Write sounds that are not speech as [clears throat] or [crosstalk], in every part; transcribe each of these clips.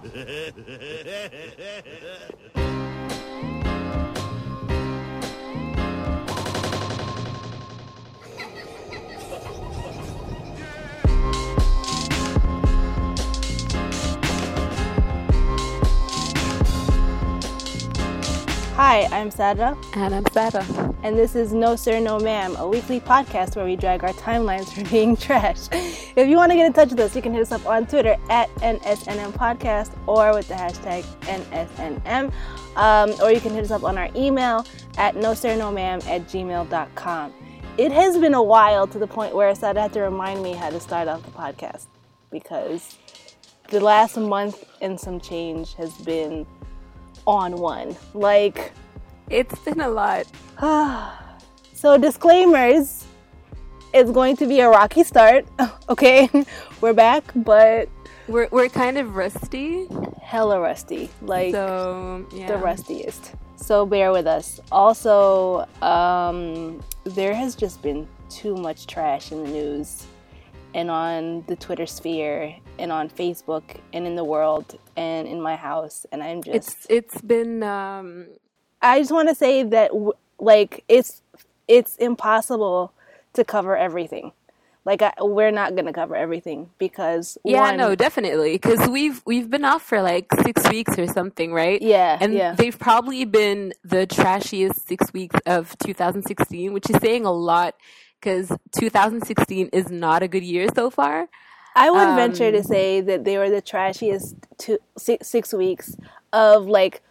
Ha ha ha ha ha ha! Hi, I'm Sara. And I'm Sara. And this is No Sir, No Ma'am, a weekly podcast where we drag our timelines [laughs] for being trash. if you want to get in touch with us, you can hit us up on Twitter at NSNM Podcast or with the hashtag NSNM. Um, or you can hit us up on our email at no sir, no ma'am at gmail.com. It has been a while to the point where Sara had to remind me how to start off the podcast because the last month and some change has been on one. Like, it's been a lot. [sighs] so, disclaimers it's going to be a rocky start. [laughs] okay, [laughs] we're back, but we're, we're kind of rusty. Hella rusty. Like, so, yeah. the rustiest. So, bear with us. Also, um, there has just been too much trash in the news and on the Twitter sphere and on Facebook and in the world and in my house and I'm just It's it's been um I just want to say that like it's it's impossible to cover everything. Like I, we're not gonna cover everything because yeah, one, no, definitely because we've we've been off for like six weeks or something, right? Yeah, and yeah. they've probably been the trashiest six weeks of 2016, which is saying a lot because 2016 is not a good year so far. I would um, venture to say that they were the trashiest two, six, six weeks of like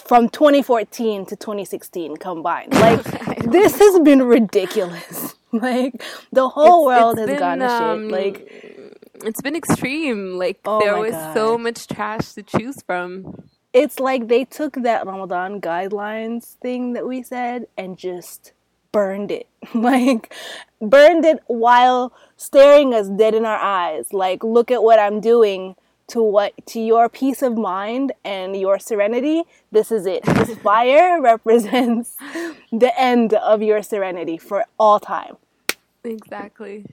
from 2014 to 2016 combined. Like [laughs] this has been ridiculous. [laughs] like the whole it's, world it's has been, gone to um, shit. Like it's been extreme. Like oh there was God. so much trash to choose from. It's like they took that Ramadan guidelines thing that we said and just burned it. [laughs] like, burned it while staring us dead in our eyes. Like, look at what I'm doing to what to your peace of mind and your serenity. This is it. This [laughs] fire represents the end of your serenity for all time. Exactly.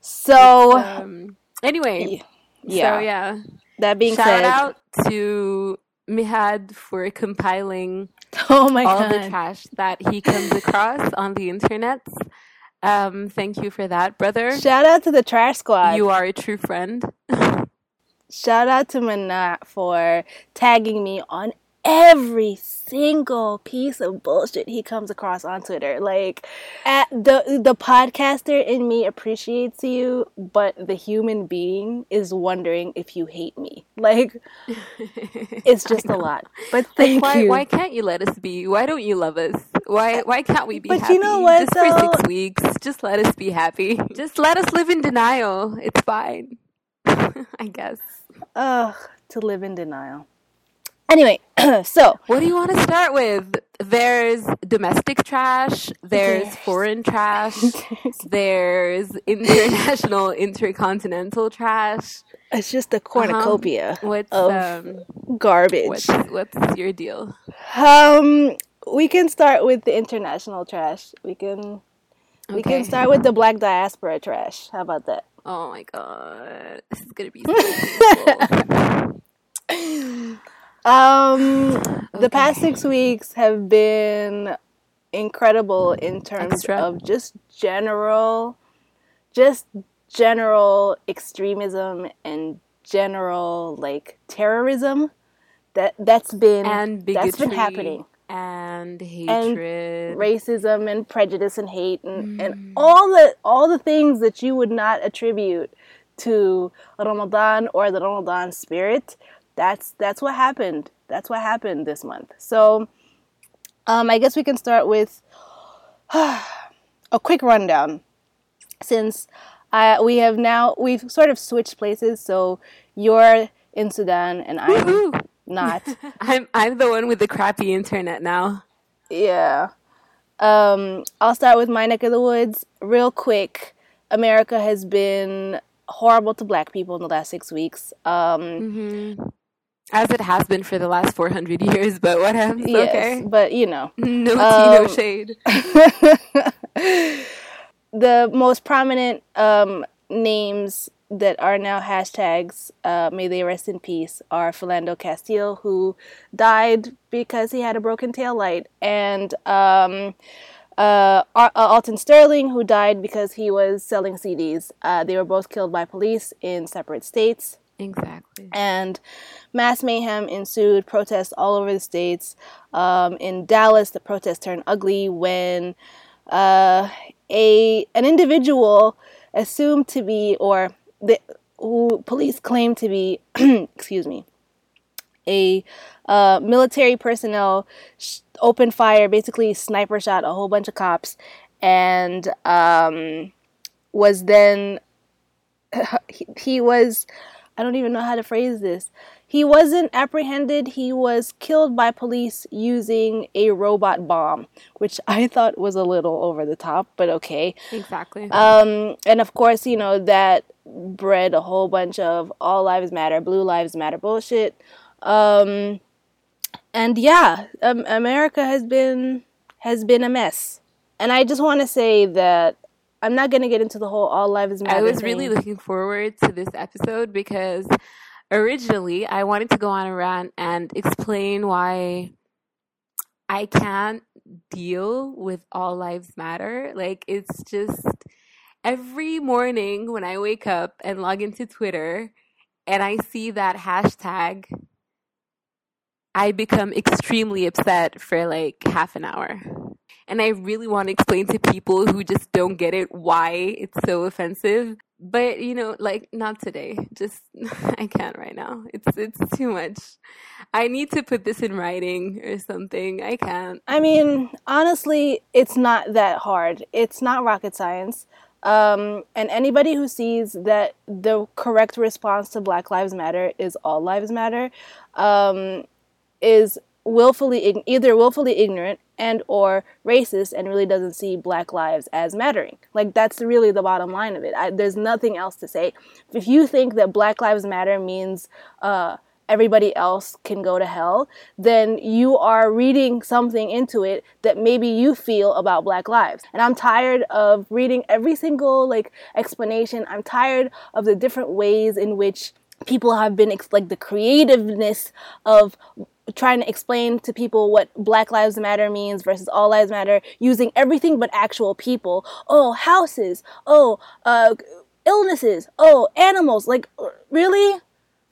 So, um, anyway, yeah. So yeah. That being Shout said, shout out to Mihad for compiling [laughs] Oh my all god! the trash that he comes across [laughs] on the internet. Um, thank you for that, brother. Shout out to the trash squad. You are a true friend. Shout out to Manat for tagging me on every single piece of bullshit he comes across on Twitter. Like at the the podcaster in me appreciates you, but the human being is wondering if you hate me. Like [laughs] it's just a lot. But thank like, why, you. Why can't you let us be? Why don't you love us? Why uh, why can't we be but happy? you know what? Just for six weeks. Just let us be happy. Just let us live in denial. It's fine. [laughs] I guess. Ugh, to live in denial. Anyway, [clears throat] so what do you want to start with? There's domestic trash, there's yes. foreign trash, [laughs] there's international intercontinental trash. It's just a cornucopia uh-huh. what's, of um, garbage. What's, what's your deal? Um, we can start with the international trash. We can okay. we can start with the black diaspora trash. How about that? Oh my god, this is gonna be so [laughs] Um, okay. the past six weeks have been incredible in terms Extra. of just general, just general extremism and general like terrorism. That that's been and bigotry, that's been happening and hatred, and racism and prejudice and hate and, mm. and all the all the things that you would not attribute to Ramadan or the Ramadan spirit that's that's what happened. That's what happened this month. So um, I guess we can start with [sighs] a quick rundown, since uh, we have now we've sort of switched places. So you're in Sudan and I'm Woo-hoo! Not. [laughs] I'm I'm the one with the crappy internet now. Yeah. Um, I'll start with my neck of the woods real quick. America has been horrible to black people in the last six weeks. Um, mm-hmm. As it has been for the last 400 years, but whatever. Yes, okay. But, you know. [laughs] No tea, um, no shade. [laughs] the most prominent um, names that are now hashtags, uh, may they rest in peace, are Philando Castile, who died because he had a broken tail light, and um, uh, uh, Alton Sterling, who died because he was selling CDs. Uh, they were both killed by police in separate states. Exactly. And mass mayhem ensued, protests all over the states. Um, in Dallas, the protests turned ugly when uh, a an individual assumed to be, or the, who police claimed to be, [clears throat] excuse me, a uh, military personnel sh- opened fire, basically sniper shot a whole bunch of cops, and um, was then [laughs] he, he was I don't even know how to phrase this. He wasn't apprehended, he was killed by police using a robot bomb, which [laughs] I thought was a little over the top, but okay. Exactly. Um, and of course, you know, that bred a whole bunch of all lives matter, blue lives matter bullshit. Um, and yeah, um, America has been has been a mess. And I just want to say that I'm not going to get into the whole all lives matter. I was thing. really looking forward to this episode because originally I wanted to go on a rant and explain why I can't deal with all lives matter. Like it's just every morning when I wake up and log into Twitter and I see that hashtag I become extremely upset for like half an hour. And I really want to explain to people who just don't get it why it's so offensive. But you know, like not today. Just [laughs] I can't right now. It's it's too much. I need to put this in writing or something. I can't. I mean, honestly, it's not that hard. It's not rocket science. Um, and anybody who sees that the correct response to Black Lives Matter is All Lives Matter um, is willfully either willfully ignorant and or racist and really doesn't see black lives as mattering. Like that's really the bottom line of it. I, there's nothing else to say. If you think that black lives matter means uh, everybody else can go to hell then you are reading something into it that maybe you feel about black lives. And i'm tired of reading every single like explanation. I'm tired of the different ways in which people have been like the creativeness of trying to explain to people what Black Lives Matter means versus All Lives Matter using everything but actual people. Oh, houses. Oh, uh, illnesses. Oh, animals. Like, really?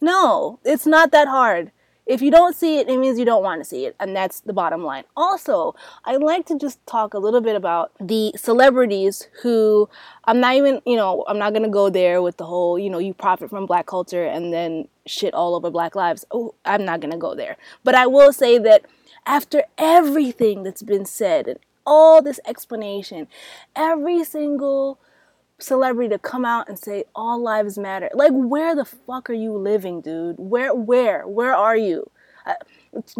No, it's not that hard. If you don't see it, it means you don't want to see it, and that's the bottom line. Also, I'd like to just talk a little bit about the celebrities who I'm not even, you know, I'm not gonna go there with the whole, you know, you profit from black culture and then shit all over black lives. Oh, I'm not gonna go there. But I will say that after everything that's been said and all this explanation, every single celebrity to come out and say all lives matter. Like where the fuck are you living, dude? Where where where are you? Uh,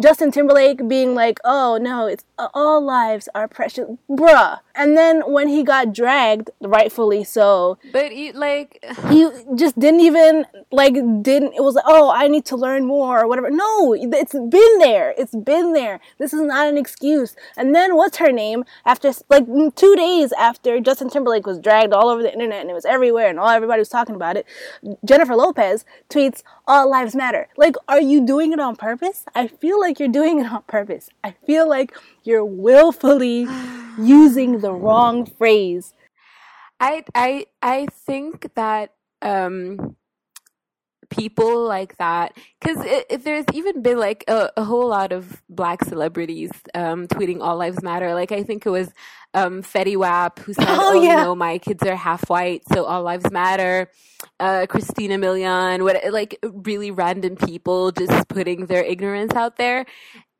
Justin Timberlake being like, "Oh no, it's uh, all lives are precious, bruh." And then when he got dragged, rightfully so, but he, like [sighs] he just didn't even like didn't. It was like, "Oh, I need to learn more" or whatever. No, it's been there. It's been there. This is not an excuse. And then what's her name? After like two days after Justin Timberlake was dragged all over the internet and it was everywhere and all everybody was talking about it, Jennifer Lopez tweets, "All lives matter." Like, are you doing it on purpose? I feel feel like you're doing it on purpose. I feel like you're willfully [sighs] using the wrong phrase. I I I think that um people like that. Because there's even been like a, a, whole lot of black celebrities um, tweeting all lives matter like i think it was um, Fetty Wap who said oh, oh yeah. you know my kids are half white so all lives matter. Uh, christina milian what like really random people just putting their ignorance out there.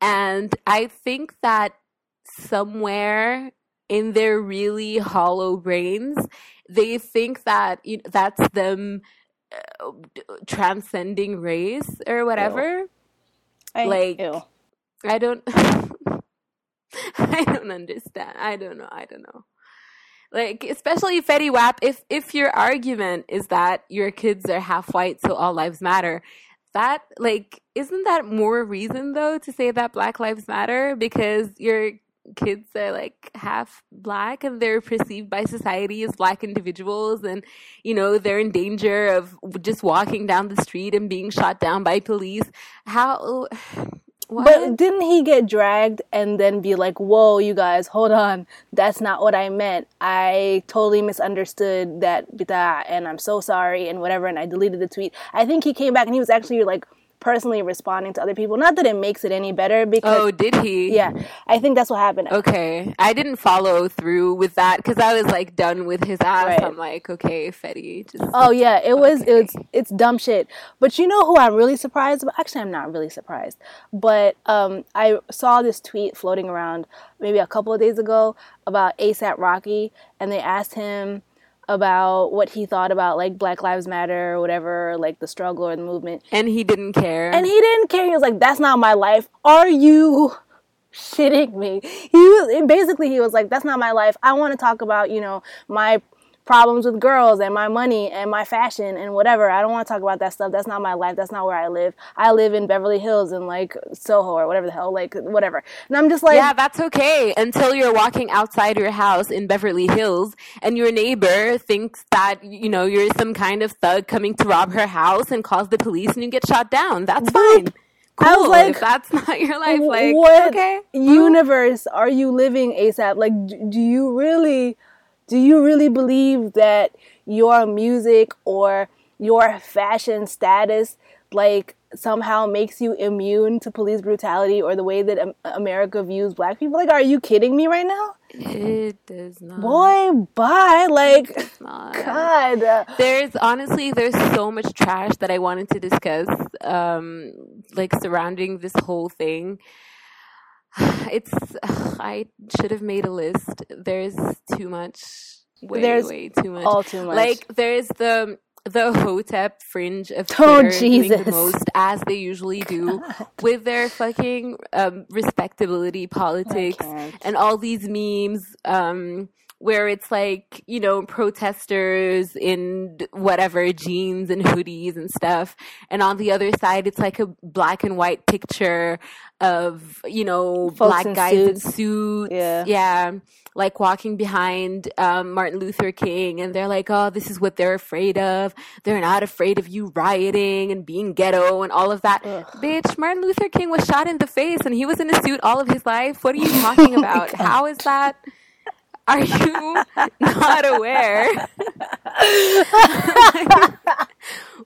And i think that somewhere in their really hollow brains they think that you know, that's them uh, transcending race or whatever. I, like, ew. I don't, [laughs] I don't understand. I don't know. I don't know. Like, especially Fetty Wap, if if your argument is that your kids are half white, so all lives matter, that like isn't that more reason though to say that Black Lives Matter because your kids are like half black and they're perceived by society as black individuals and you know they're in danger of just walking down the street and being shot down by police how [sighs] what? But didn't he get dragged and then be like, "Whoa, you guys, hold on, that's not what I meant. I totally misunderstood that, and I'm so sorry, and whatever." And I deleted the tweet. I think he came back and he was actually like personally responding to other people. Not that it makes it any better because Oh, did he? Yeah. I think that's what happened. Okay. I didn't follow through with that cuz I was like done with his ass. Right. I'm like, okay, Fetty, just Oh yeah, it was okay. it's it's dumb shit. But you know who I'm really surprised about? Actually, I'm not really surprised. But um I saw this tweet floating around maybe a couple of days ago about ASAP Rocky and they asked him about what he thought about like Black Lives Matter or whatever, like the struggle or the movement. And he didn't care. And he didn't care. He was like, "That's not my life." Are you shitting me? He was basically he was like, "That's not my life. I want to talk about you know my." Problems with girls and my money and my fashion and whatever. I don't want to talk about that stuff. That's not my life. That's not where I live. I live in Beverly Hills and like Soho or whatever the hell, like whatever. And I'm just like, yeah, that's okay until you're walking outside your house in Beverly Hills and your neighbor thinks that you know you're some kind of thug coming to rob her house and calls the police and you get shot down. That's fine. Cool. I was like, if that's not your life, like, what okay, universe are you living ASAP? Like, do you really? Do you really believe that your music or your fashion status like somehow makes you immune to police brutality or the way that America views black people? Like, are you kidding me right now? It does not. Boy, bye. Like, [laughs] God. There's honestly, there's so much trash that I wanted to discuss, um, like surrounding this whole thing. [sighs] it's [sighs] I should have made a list. There's too much. Way, there's way too much. All too much. Like there's the the Hotep fringe of Twitter oh, doing the most as they usually do God. [laughs] with their fucking um, respectability politics and all these memes. Um, where it's like, you know, protesters in whatever jeans and hoodies and stuff. And on the other side, it's like a black and white picture of, you know, Folks black in guys suits. in suits. Yeah. Yeah. Like walking behind um, Martin Luther King, and they're like, oh, this is what they're afraid of. They're not afraid of you rioting and being ghetto and all of that. Ugh. Bitch, Martin Luther King was shot in the face and he was in a suit all of his life. What are you [laughs] talking about? How is that? Are you [laughs] not aware? [laughs]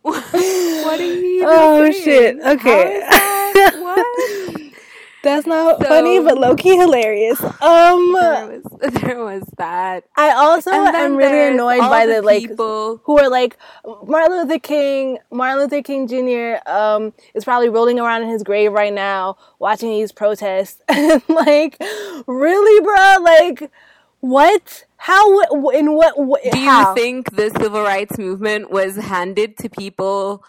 what, are you? Mean? Oh saying? shit! Okay. That? What? [laughs] That's not so, funny, but low key hilarious. Um, there was, there was that. I also am really annoyed by the, the like people who are like Martin Luther King. Martin Luther King Jr. Um, is probably rolling around in his grave right now, watching these protests, and like, really, bro, like what? How? In what? Wh- Do you how? think the civil rights movement was handed to people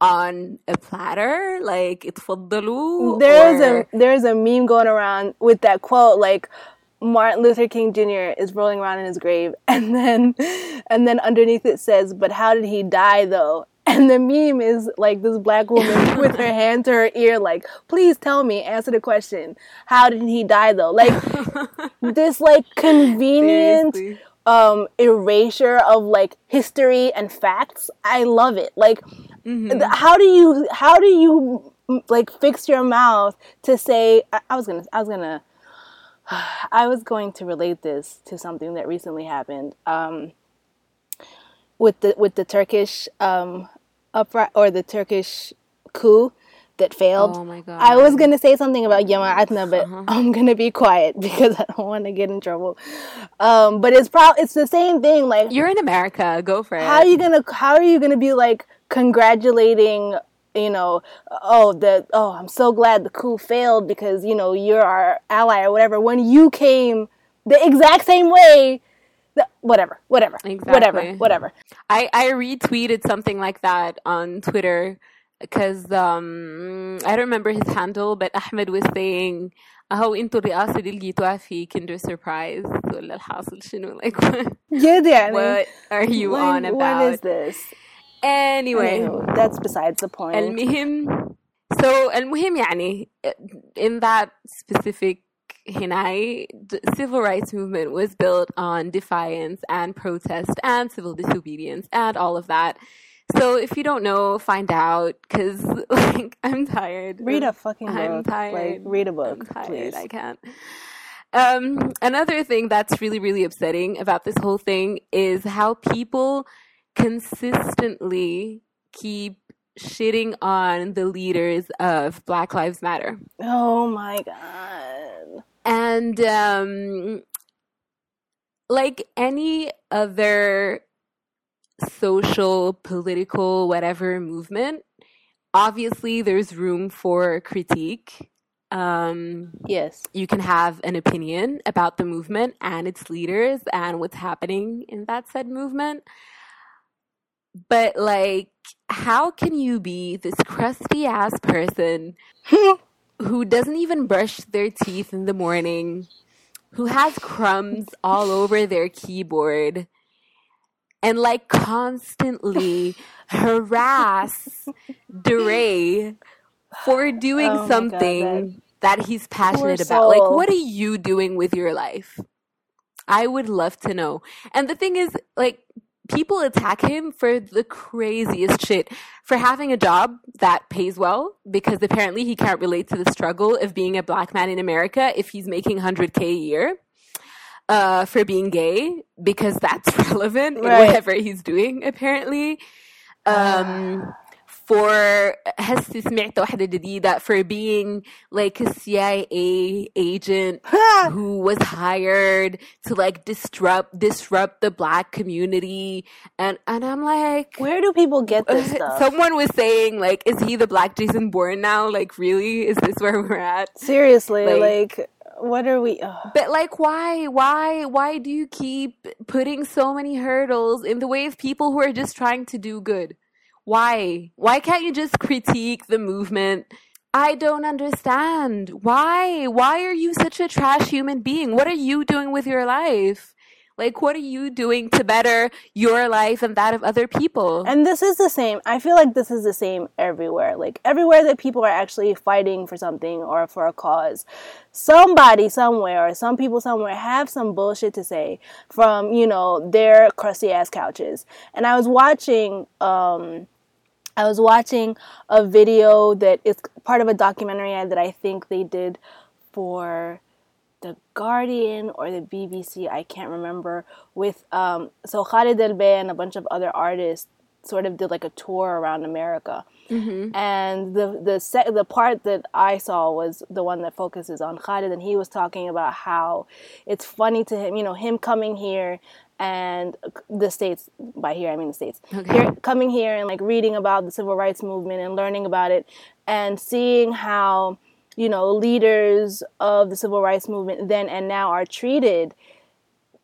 on a platter? Like, itfaddalu? There's or... a there's a meme going around with that quote, like. Martin Luther King Jr. is rolling around in his grave, [laughs] and then, and then underneath it says, "But how did he die, though?" And the meme is like this black woman [laughs] with her hand to her ear, like, please tell me, answer the question. How did he die though? Like [laughs] this like convenient um erasure of like history and facts. I love it. Like mm-hmm. how do you how do you like fix your mouth to say I, I was gonna I was gonna [sighs] I was going to relate this to something that recently happened. Um, with the with the Turkish um, upri- or the Turkish coup that failed. Oh my god! I was gonna say something about Yama'atna, but uh-huh. [laughs] I'm gonna be quiet [laughs] because I don't want to get in trouble. Um, but it's probably it's the same thing. Like you're in America, go for it. How are you gonna How are you gonna be like congratulating? You know, oh the oh I'm so glad the coup failed because you know you're our ally or whatever. When you came the exact same way whatever, whatever, exactly. whatever, whatever. I I retweeted something like that on Twitter because um I don't remember his handle, but Ahmed was saying اهو انتوا الرئاسة اللي لقيتوها في كندر سربرايز ولا الحاصل شنو like [laughs] جد يعني what are you when, on about what is this anyway Anywho, that's besides the point المهم so المهم يعني in that specific Hinai, the civil rights movement was built on defiance and protest and civil disobedience and all of that. So if you don't know, find out because [laughs] like I'm tired. Read a fucking book. I'm tired. Like read a book, I'm tired. please. I can't. Um, another thing that's really, really upsetting about this whole thing is how people consistently keep shitting on the leaders of Black Lives Matter. Oh my god. And um, like any other social, political, whatever movement, obviously there's room for critique. Um, Yes. you can have an opinion about the movement and its leaders and what's happening in that said movement. But, like, how can you be this crusty ass person [laughs] who doesn't even brush their teeth in the morning, who has crumbs all over their keyboard, and like constantly [laughs] harass DeRay for doing Oh my God, something that he's passionate about? Like, what are you doing with your life? I would love to know. And the thing is, like, people attack him for the craziest shit for having a job that pays well because apparently he can't relate to the struggle of being a black man in America if he's making 100k a year. Uh, for being gay because that's [laughs] relevant in whatever he's doing apparently. Um, for هسه سمعت واحدة جديدة for being like a CIA agent [laughs] who was hired to like disrupt disrupt the black community and and I'm like Where do people get this [laughs] stuff? someone was saying like is he the black Jason Bourne now like really is this where we're at Seriously, Like- like, what are we? ugh. but like why why why do you keep putting so many hurdles in the way of people who are just trying to do good why why can't you just critique the movement I don't understand. Why? Why are you such a trash human being? What are you doing with your life? Like, what are you doing to better your life and that of other people? And this is the same. I feel like this is the same everywhere. Like everywhere that people are actually fighting for something or for a cause, somebody somewhere or some people somewhere have some bullshit to say from, you know, their crusty ass couches. And I was watching um I was watching a video that is part of a documentary that I think they did for the Guardian or the BBC, I can't remember. With um, so Khalid Albaih and a bunch of other artists sort of did like a tour around America. And the the se- the part that I saw was the one that focuses on Khalid, and he was talking about how it's funny to him, you know, him coming here and the states by here I mean the states Okay. here, coming here and like reading about the civil rights movement and learning about it and seeing how you know leaders of the civil rights movement then and now are treated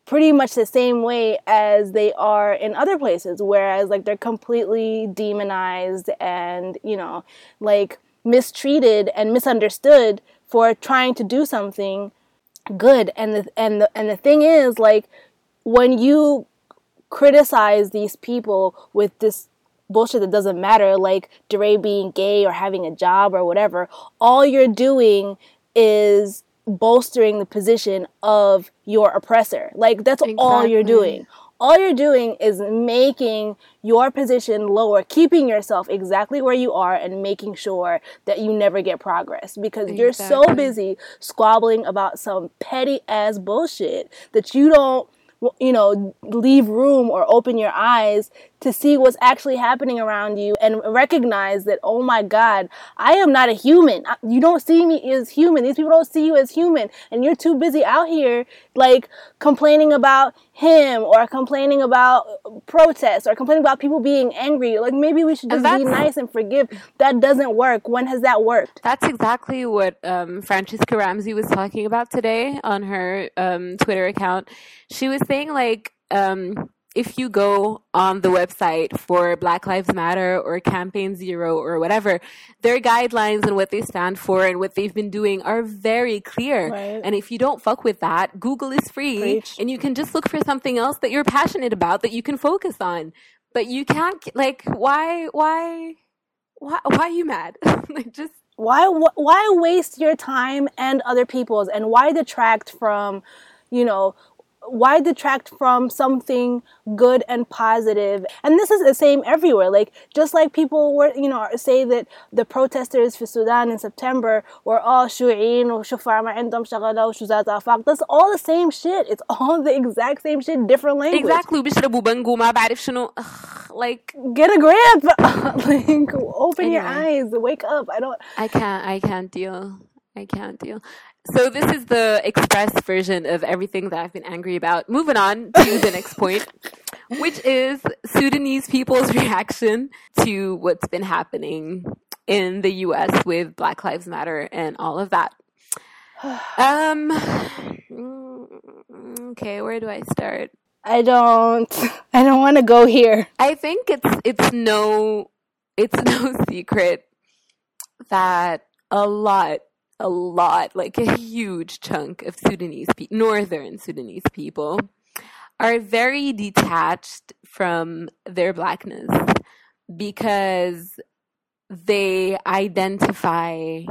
pretty much the same way as they are in other places whereas like they're completely demonized and you know like mistreated and misunderstood for trying to do something good and the and the and the thing is like when you criticize these people with this bullshit that doesn't matter, like DeRay being gay or having a job or whatever, all you're doing is bolstering the position of your oppressor. Like that's all you're doing. All you're doing is making your position lower, keeping yourself exactly where you are and making sure that you never get progress because you're so busy squabbling about some petty ass bullshit that you don't you know, leave room or open your eyes to see what's actually happening around you and recognize that, oh my God, I am not a human. You don't see me as human. These people don't see you as human. And you're too busy out here, like, complaining about him or complaining about protests or complaining about people being angry. Like, maybe we should just be nice and forgive. That doesn't work. When has that worked? That's exactly what um, Franchesca Ramsey was talking about today on her um, Twitter account. She was saying, like, um, if you go on the website for Black Lives Matter or Campaign Zero or whatever, their guidelines and what they stand for and what they've been doing are very clear. Right. And if you don't fuck with that, Google is free Preach. and you can just look for something else that you're passionate about that you can focus on. But you can't, like, why, why, why, why are you mad? [laughs] like, just Why why waste your time and other people's and why detract from, you know, why detract from something good and positive and this is the same everywhere like just like people were you know say that the protesters for Sudan in September were all shu'in or shufar ma عندهم شغلة وشوزات آفاق that's all the same shit it's all the exact same shit different language exactly وبيشربوا بنجو ما بعرف شنو Ugh, like get a grip [laughs] like open your Anyway. eyes wake up I don't I can't I can't deal. I can't deal. So this is the express version of everything that I've been angry about. Moving on to the [laughs] next point, which is Sudanese people's [laughs] reaction to what's been happening in the US with Black Lives Matter and all of that. [sighs] Um okay, where do I start? I don't I don't want to go here I think it's it's no it's [laughs] no secret that a lot a lot like a huge chunk of Sudanese pe- northern Sudanese people are very detached from their blackness because they identify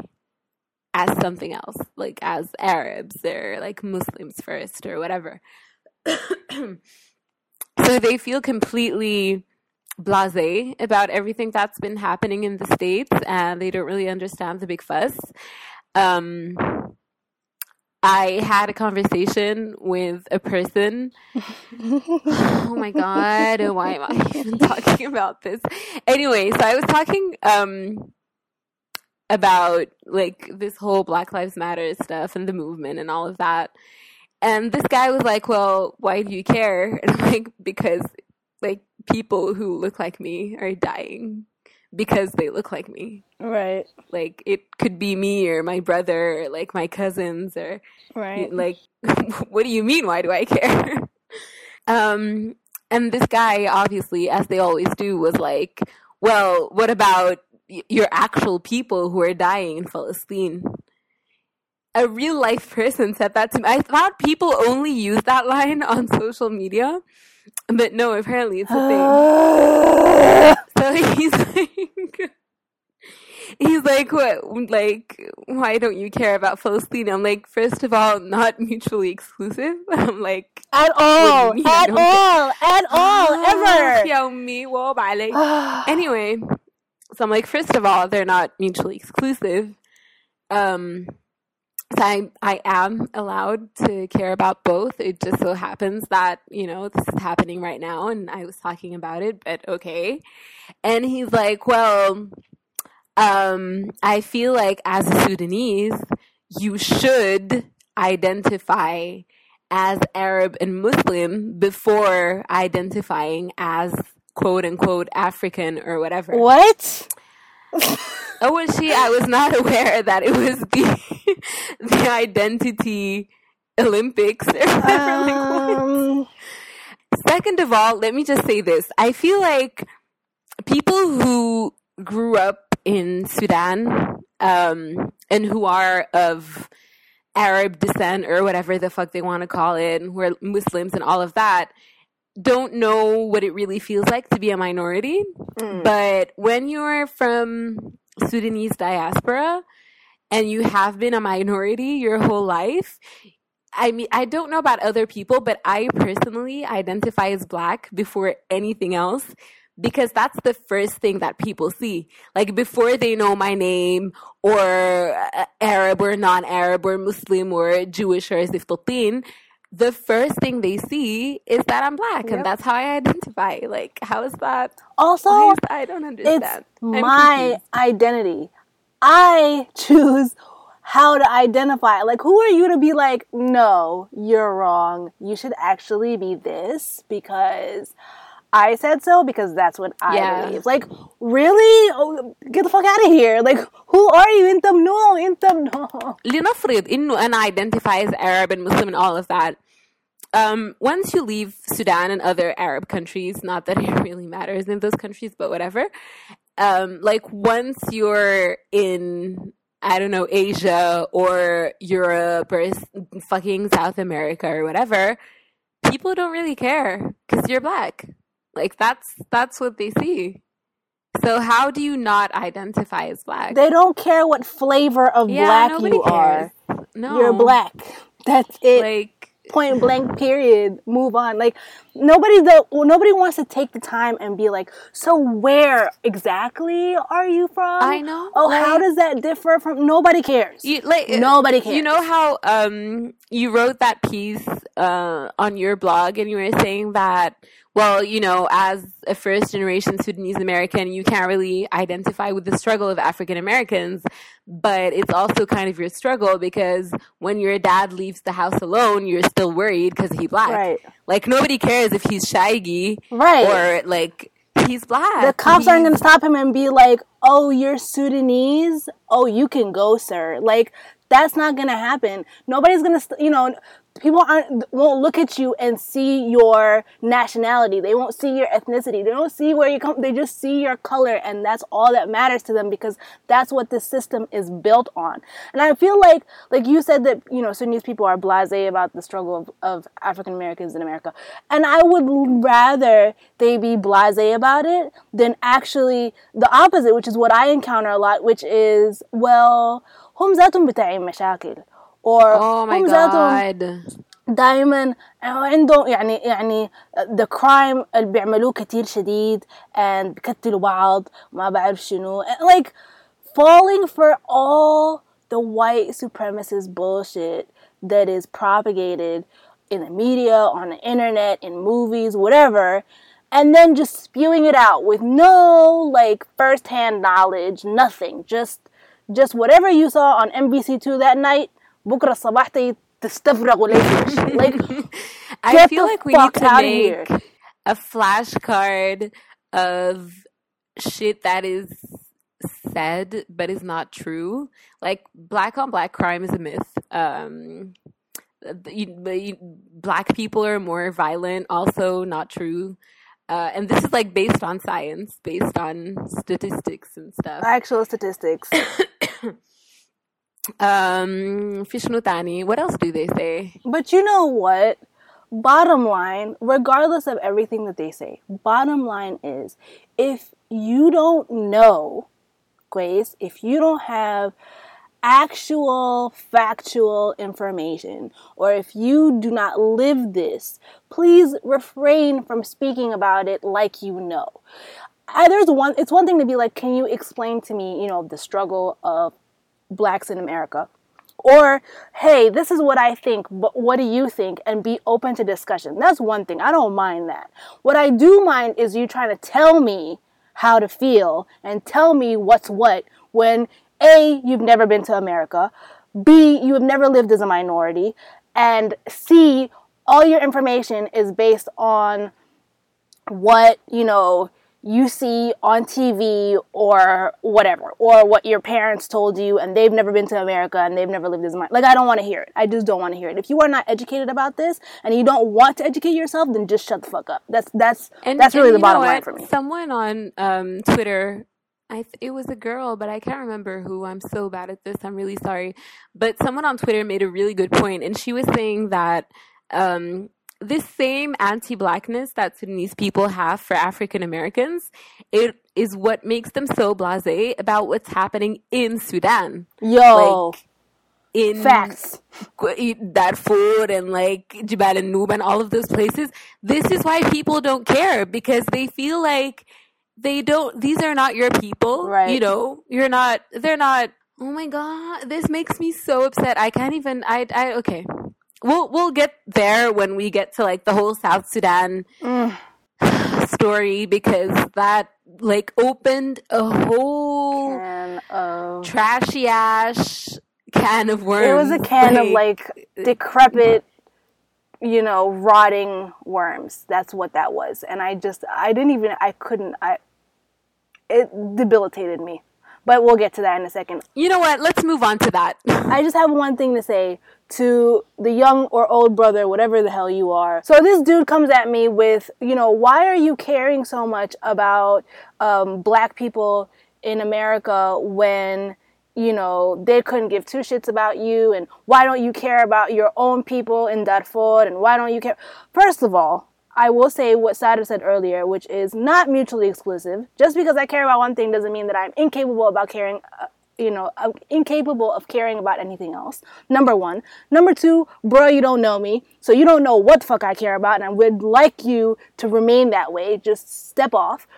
as something else like as Arabs or like Muslims first or whatever. [clears throat] So they feel completely blase about everything that's been happening in the states and they don't really understand the big fuss um i had a conversation with a person. Oh my god why am i [laughs] even talking about this? Anyway so i was talking um about like this whole black lives matter stuff and the movement and all of that. And this guy was like well why do you care? [laughs] And i'm like because like people who look like me are dying because they look like me. Right. Like it could be me or my brother or like my cousins or right. like [laughs] what do you mean? Why do i care? [laughs] Um and this guy obviously as they always do was like well what about y- your actual people who are dying in palestine? A real life person said that to me. I thought people only use that line [laughs] on social media but no apparently it's a thing [gasps] So [laughs] he's like, he's like, what, like, why don't you care about palestine I'm like, first of all, not mutually exclusive. [laughs] I'm like, at all, at all, [sighs] at all, ever. [sighs] anyway, so I'm like, first of all, they're not mutually exclusive. Um, so I, I am allowed to care about both. It just so happens that, you know, this is happening right now and I was talking about it, but okay. And he's like, well, um, I feel like as a Sudanese, you should identify as Arab and Muslim before identifying as quote unquote African or whatever. what [laughs] Oh, was she? I was not [laughs] aware that it was the [laughs] the identity Olympics [laughs] like, um, Second of all, let me just say this. I feel like people who grew up in Sudan um, and who are of Arab descent or whatever the fuck they want to call it, and who are Muslims and all of that, don't know what it really feels like to be a minority. mm. But when you're from Sudanese diaspora and you have been a minority your whole life, I mean, I don't know about other people, but I personally identify as black before anything else because that's the first thing that people see. Like before they know my name or uh, Arab or non-Arab or Muslim or Jewish or Ziftotin, the first thing they see is that I'm black Yep. and that's how I identify. Like, how is that? also is that? I don't it's understand. I'm my confused. identity. I choose how to identify. Like, who are you to be like, no, you're wrong. You should actually be this because I said so because that's what I Yeah. believe. Like, really? Oh, get the fuck out of here. Like, who are you? انت منو انت منو لنفرض انه انا identify as Arab and Muslim and all of that. Um, once you leave Sudan and other Arab countries, not that it [laughs] really matters in those countries, but whatever. Um, like once you're in, I don't know, Asia or Europe or s- fucking South America or whatever, people don't really care because you're black. Like that's that's what they see. So how do you not identify as black? They don't care what flavor of yeah, black you cares. are. No, You're black. That's it. Like Point [laughs] blank. Period. Move on. Like nobody the nobody wants to take the time and be like, so where exactly are you from? I know. Oh, how does that differ from? Nobody cares. You, like Nobody cares. You know how um you wrote that piece uh on your blog and you were saying that well, you know, as a first generation Sudanese American, you can't really identify with the struggle of African Americans, but it's also kind of your struggle because when your dad leaves the house alone, you're still worried because he's black. Right. Like nobody cares if he's shaggy Right. or like he's black. the cops aren't going to stop him and be like, "Oh, you're Sudanese. Oh, you can go, sir." Like that's not going to happen. Nobody's going to, st- you know, people aren't won't look at you and see your nationality. They won't see your ethnicity. They don't see where you come. They just see your color, and that's all that matters to them because that's what this system is built on. And I feel like, like you said that you know, Sudanese people are blasé about the struggle of, of African Americans in America, and I would rather they be blasé about it than actually the opposite, which is what I encounter a lot, which is well, هم ذاتهم بتاعين مشاكل or oh هم ذاتهم دائما عندهم يعني يعني ذا كرايم اللي بيعملوه كتير شديد and بيقتلوا بعض ما بعرف شنو like falling for all the white supremacist bullshit that is propagated in the media, on the internet, in movies, whatever, and then just spewing it out with no like first-hand knowledge, nothing. Just just whatever you saw on MBC2 that night, بكرة الصباح تي- تستفرغوا ليش [laughs] like I Get feel the like we need fuck to outta make here. a flashcard of shit that is said but is not true. Like black on black crime is a myth. Um, the- you, the- you- black people are more violent, also not true. Uh, and this is like based on science, based on statistics and stuff. actual statistics. [coughs] Um, Fishnu Tani, what else do they say? But you know what? Bottom line, regardless of everything that they say, bottom line is if you don't know, Grace, if you don't have actual factual information, or if you do not live this, please refrain from speaking about it like you know. There's one, it's one thing to be like, can you explain to me, you know, the struggle of blacks in America? Or, hey, this is what I think, but what do you think? And be open to discussion. That's one thing. I don't mind that. What I do mind is you trying to tell me how to feel and tell me what's what when A, you've never been to America, B, you have never lived as a minority, and C, all your information is based on what, you know, you see on TV or whatever, or what your parents told you and they've never been to America and they've never lived as much. Like, I don't want to hear it. I just don't want to hear it. If you are not educated about this and you don't want to educate yourself, then just shut the fuck up. That's that's that's really the bottom line for me. Someone on um, Twitter, I th- it was a girl, but I can't remember who. I'm so bad at this. I'm really sorry. But someone on Twitter made a really good point, and she was saying that um, this same anti-blackness that Sudanese people have for African Americans, it is what makes them so blasé about what's happening in Sudan. Yo, Like, in facts. Darfur and like Jibal and Nub and all of those places. This is why people don't care because they feel like they don't, these are not your people. Right. You know, you're not, they're not, oh my God, this makes me so upset. I can't even, I, I, okay. We'll, we'll get there when we get to like the whole South Sudan Mm. [sighs] story because that like opened a whole Can of trashy ash can of worms. it was a can of like decrepit you know rotting worms that's what that was and i just i didn't even i couldn't i it debilitated me but we'll get to that in a second You know what? Let's move on to that. I just have one thing to say to the young or old brother, whatever the hell you are. So this dude comes at me with, you know, why are you caring so much about um, black people in America when, you know, they couldn't give two shits about you? And why don't you care about your own people in Darfur? And why don't you care? First of all, I will say what Sara said earlier, which is not mutually exclusive. Just because I care about one thing doesn't mean that I'm incapable about caring. You know, uh, incapable of caring about anything else. Number one. Number two, bro, you don't know me, so you don't know what the fuck I care about, and I would like you to remain that way. Just step off.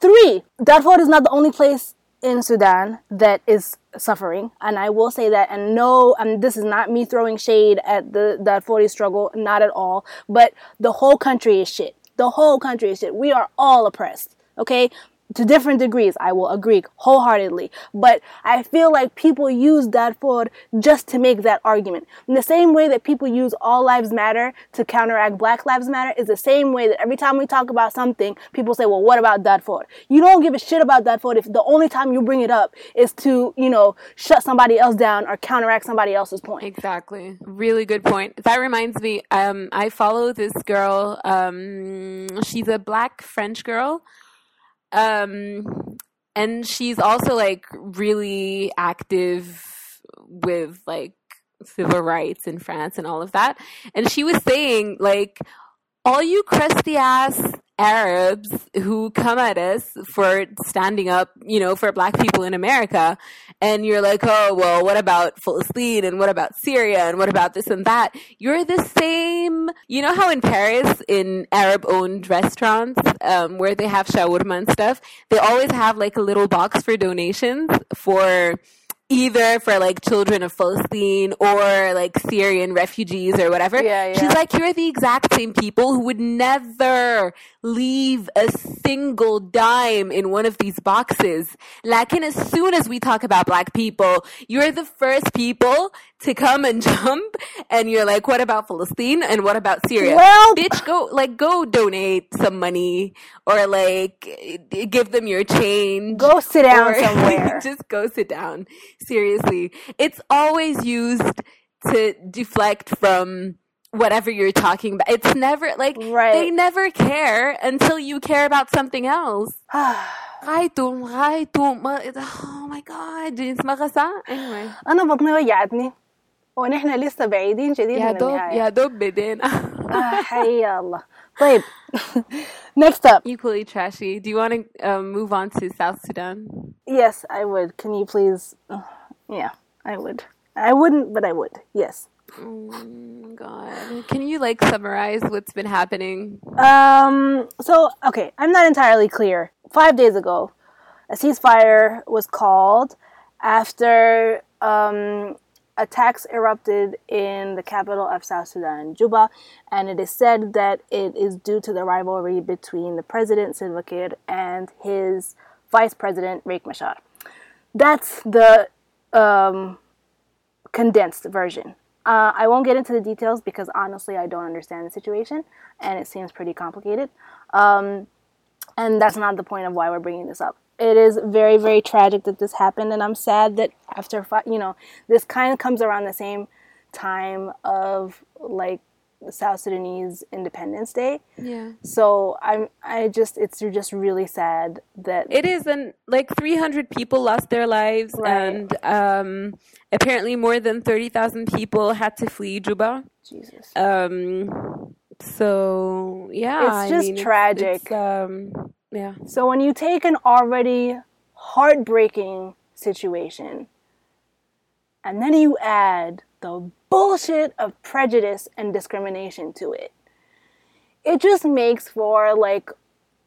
Three, Darfur is not the only place in Sudan that is suffering, and I will say that. And no, and this is not me throwing shade at the Darfuri struggle, not at all. But the whole country is shit. The whole country is shit. We are all oppressed. Okay, to different degrees, I will agree wholeheartedly. But I feel like people use Darfur just to make that argument. In the same way that people use All Lives Matter to counteract Black Lives Matter, is the same way that every time we talk about something, people say, well, what about Darfur? You don't give a shit about Darfur if the only time you bring it up is to, you know, shut somebody else down or counteract somebody else's point. Exactly. Really good point. That reminds me, um, I follow this girl. Um, she's a black French girl um, and she's also like really active with like civil rights in France and all of that. And she was saying like all you crusty ass Arabs who come at us for standing up, you know, for black people in America. And you're like, oh, well, what about Palestine and what about Syria and what about this and that? You're the same. You know how in Paris, in Arab owned restaurants, um, where they have shawarma and stuff, they always have like a little box for donations for either for like children of Palestine or like Syrian refugees or whatever. Yeah, yeah. She's like, you're the exact same people who would never leave a single dime in one of these boxes. Like, and as soon as we talk about black people, you're the first people to come and jump [laughs] and you're like, what about Palestine and what about Syria? Well, bitch, go, like, go donate some money or like give them your change. Go sit down Or- [laughs] somewhere. just go sit down. Seriously. It's always used to deflect from whatever you're talking about. It's never like Right. they never care until you care about something else. [sighs] غايته غايته ما oh my god اسمها غسا anyway أنا بطني وجعتني ونحن لسه بعيدين جديد يا من دوب النهاية يا دوب بدينا آه حيا الله طيب [laughs] next up equally trashy do you want to um, move on to South Sudan yes I would can you please yeah I would I wouldn't but I would yes oh god can you like summarize what's been happening Um. So okay, I'm not entirely clear. Five days ago, a ceasefire was called after um, attacks erupted in the capital of South Sudan, Juba, and it is said that it is due to the rivalry between the president Salva Kiir and his vice president Riek Machar. That's the um, condensed version. Uh, I won't get into the details because honestly, I don't understand the situation and it seems pretty complicated. Um, and that's not the point of why we're bringing this up. It is very, very tragic that this happened, and I'm sad that after, you know, this kind of comes around the same time of like South Sudanese Independence Day. yeah So I'm, I just, it's just really sad that it is and like 300 people lost their lives Right. and um, apparently more than 30,000 people had to flee Juba Jesus. um, so yeah It's I just mean, tragic. it's, um, yeah. So when you take an already heartbreaking situation and then you add the bullshit of prejudice and discrimination to it, it just makes for like,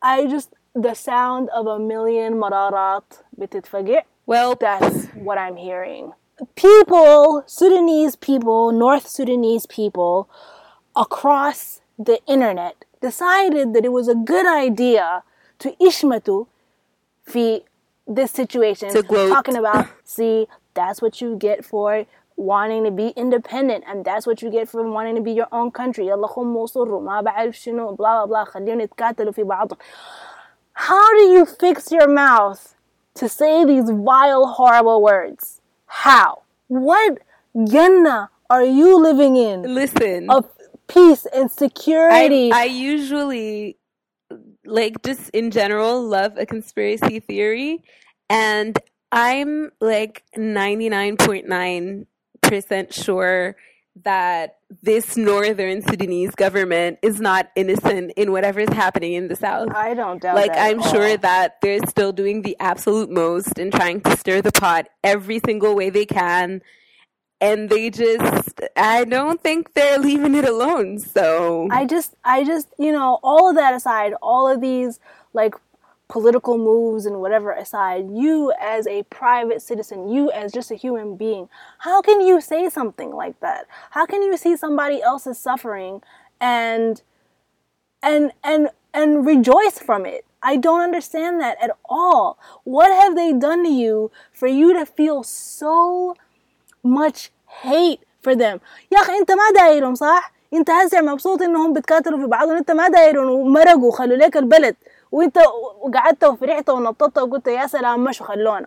I just, the sound of a million mararat bititfagir. Well, that's what I'm hearing. People, Sudanese people, North Sudanese people across the internet decided that it was a good idea to ishmatu fi this situation To gloat. talking about [coughs] see that's what you get for wanting to be independent and that's what you get for wanting to be your own country يلا خم وصروا ما بعرف شنو blah blah blah خليهم يتقاتلوا في بعضهم how do you fix your mouth to say these vile horrible words how what Jannah are you living in listen of peace and I, security I usually like just in general love a conspiracy theory and I'm like 99.9% sure that this northern Sudanese government is not innocent in whatever is happening in the south. I don't doubt like I'm sure all. that they're still doing the absolute most and trying to stir the pot every single way they can. And they just I don't think they're leaving it alone. So I just, I just, you know, all of that aside, all of these like political moves and whatever aside, you as a private citizen, you as just a human being, how can you say something like that? How can you see somebody else's suffering and and and and rejoice from it? I don't understand that at all. What have they done to you for you to feel so much hate for them يا اخي انت ما دايرهم صح انت هسه مبسوط انهم بيتقاتلوا في بعضهم انت ما دايرهم ومرقوا خلوا لك البلد وانت قعدت وفرحت ونططت وقلت يا سلام مشوا خلونا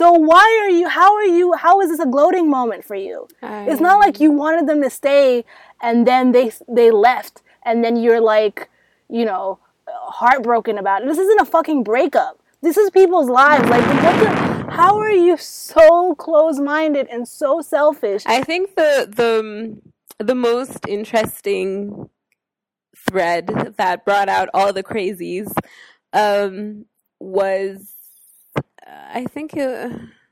So why are you how are you how is this a gloating moment for you? It's not like you wanted them to stay and then they they left and then you're like, you know, heartbroken about it. This isn't a fucking breakup. This is people's lives. Like what the how are you so close-minded and so selfish? I think the the the most interesting thread that brought out all the crazies um, was uh, I think it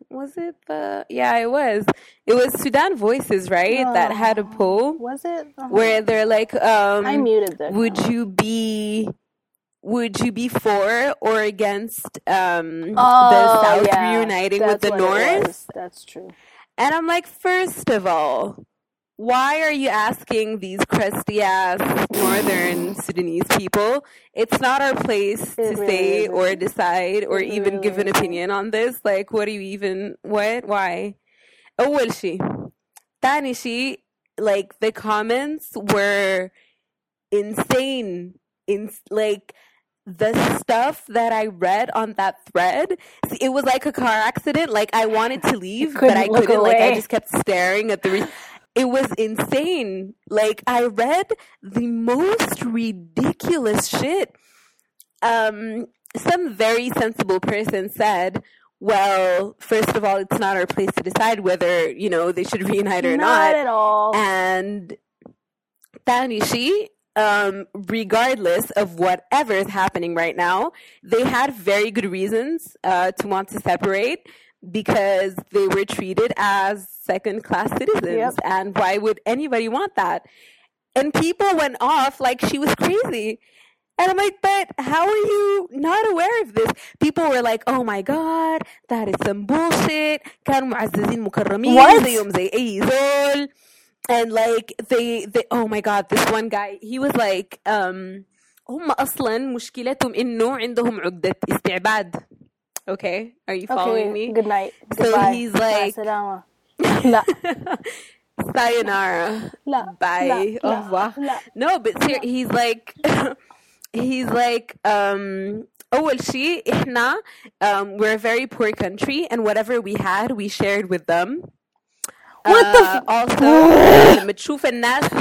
was it the yeah it was it was Sudan Voices right that had a poll Was it? Uh-huh. where they're like um, I muted the would you be would you be for or against um, oh, the South yeah. reuniting That's with the North? That's true. And I'm like, first of all, why are you asking these crusty ass northern Sudanese people? It's not our place it to really say isn't. or decide or it even really give an opinion on this. Like, what are you even, what, why? Oh, well, she. tanisha, like, the comments were insane. In, like, the stuff that I read on that thread, it was like a car accident. Like I wanted to leave, but I couldn't. Like I just kept staring at the. Re- it was insane. Like I read the most ridiculous shit. Um, some very sensible person said, "Well, first of all, it's not our place to decide whether you know they should reunite or not, not." at all. And Tanishi, um, regardless of whatever is happening right now, they had very good reasons uh, to want to separate because they were treated as second class citizens. Yep. And why would anybody want that? And people went off like she was crazy. And I'm like, but how are you not aware of this? People were like, oh my god, that is some bullshit. كانوا معززين مكرمين What? زيهم زي أي زول. And like they, they, oh my god, this one guy, he was like, um, هم أصلا مشكلتهم إنه عندهم عقدة استعباد. Okay, are you following okay, me? Good night. So Goodbye. he's مع like- السلامة. لا Sayonara. [laughs] لا Bye. لا Au revoir. لا No, but ser- he's like, [laughs] he's like, um, أول شيء إحنا um, we're a very poor country and whatever we had we shared with them. what uh, the f- also [sighs] the Machufen Nest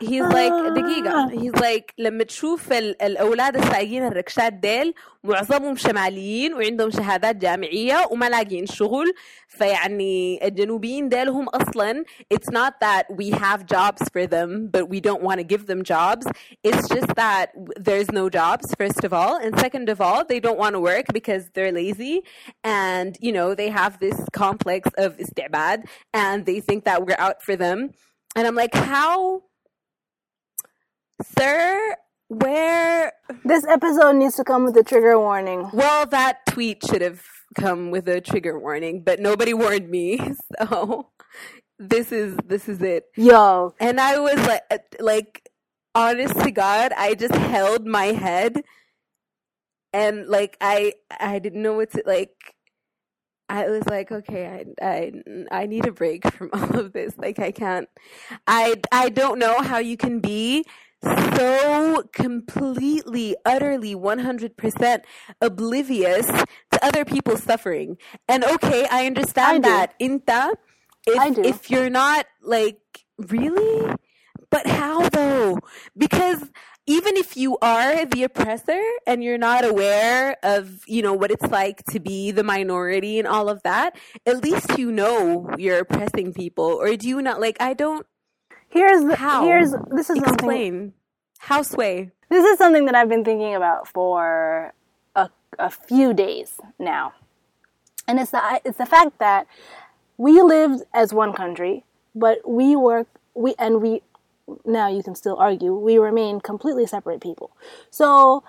he's like دقيقة he's like لما تشوف ال- الأولاد السايقين الركشات ديل معظمهم شماليين وعندهم شهادات جامعية وما لاقيين شغل فيعني الجنوبيين ديل هم أصلا it's not that we have jobs for them but we don't want to give them jobs it's just that there's no jobs first of all and second of all they don't want to work because they're lazy and you know they have this complex of istibad and they think that we're out for them and I'm like how sir where This episode needs to come with a trigger warning. well that tweet should have come with a trigger warning but nobody warned me [laughs] so this is this is it Yo, and I was like, uh, like, honest to God, I just held my head, and like, I, I didn't know what to like. I was like, okay, I, I, I need a break [laughs] from all of this. Like, I can't. I, I don't know how you can be so completely, utterly, one hundred percent oblivious to other people's suffering. And okay, I understand I that. Inta, if, I do. if you're not like really but how though because even if you are the oppressor and you're not aware of you know what it's like to be the minority and all of that at least you know you're oppressing people or do you not like i don't here's the, How? here's this is something Explain. How sway? this is something that I've been thinking about for a, a few days now. And it's the it's the fact that we lived as one country, but we work we and we now you can still argue we remain completely separate people. So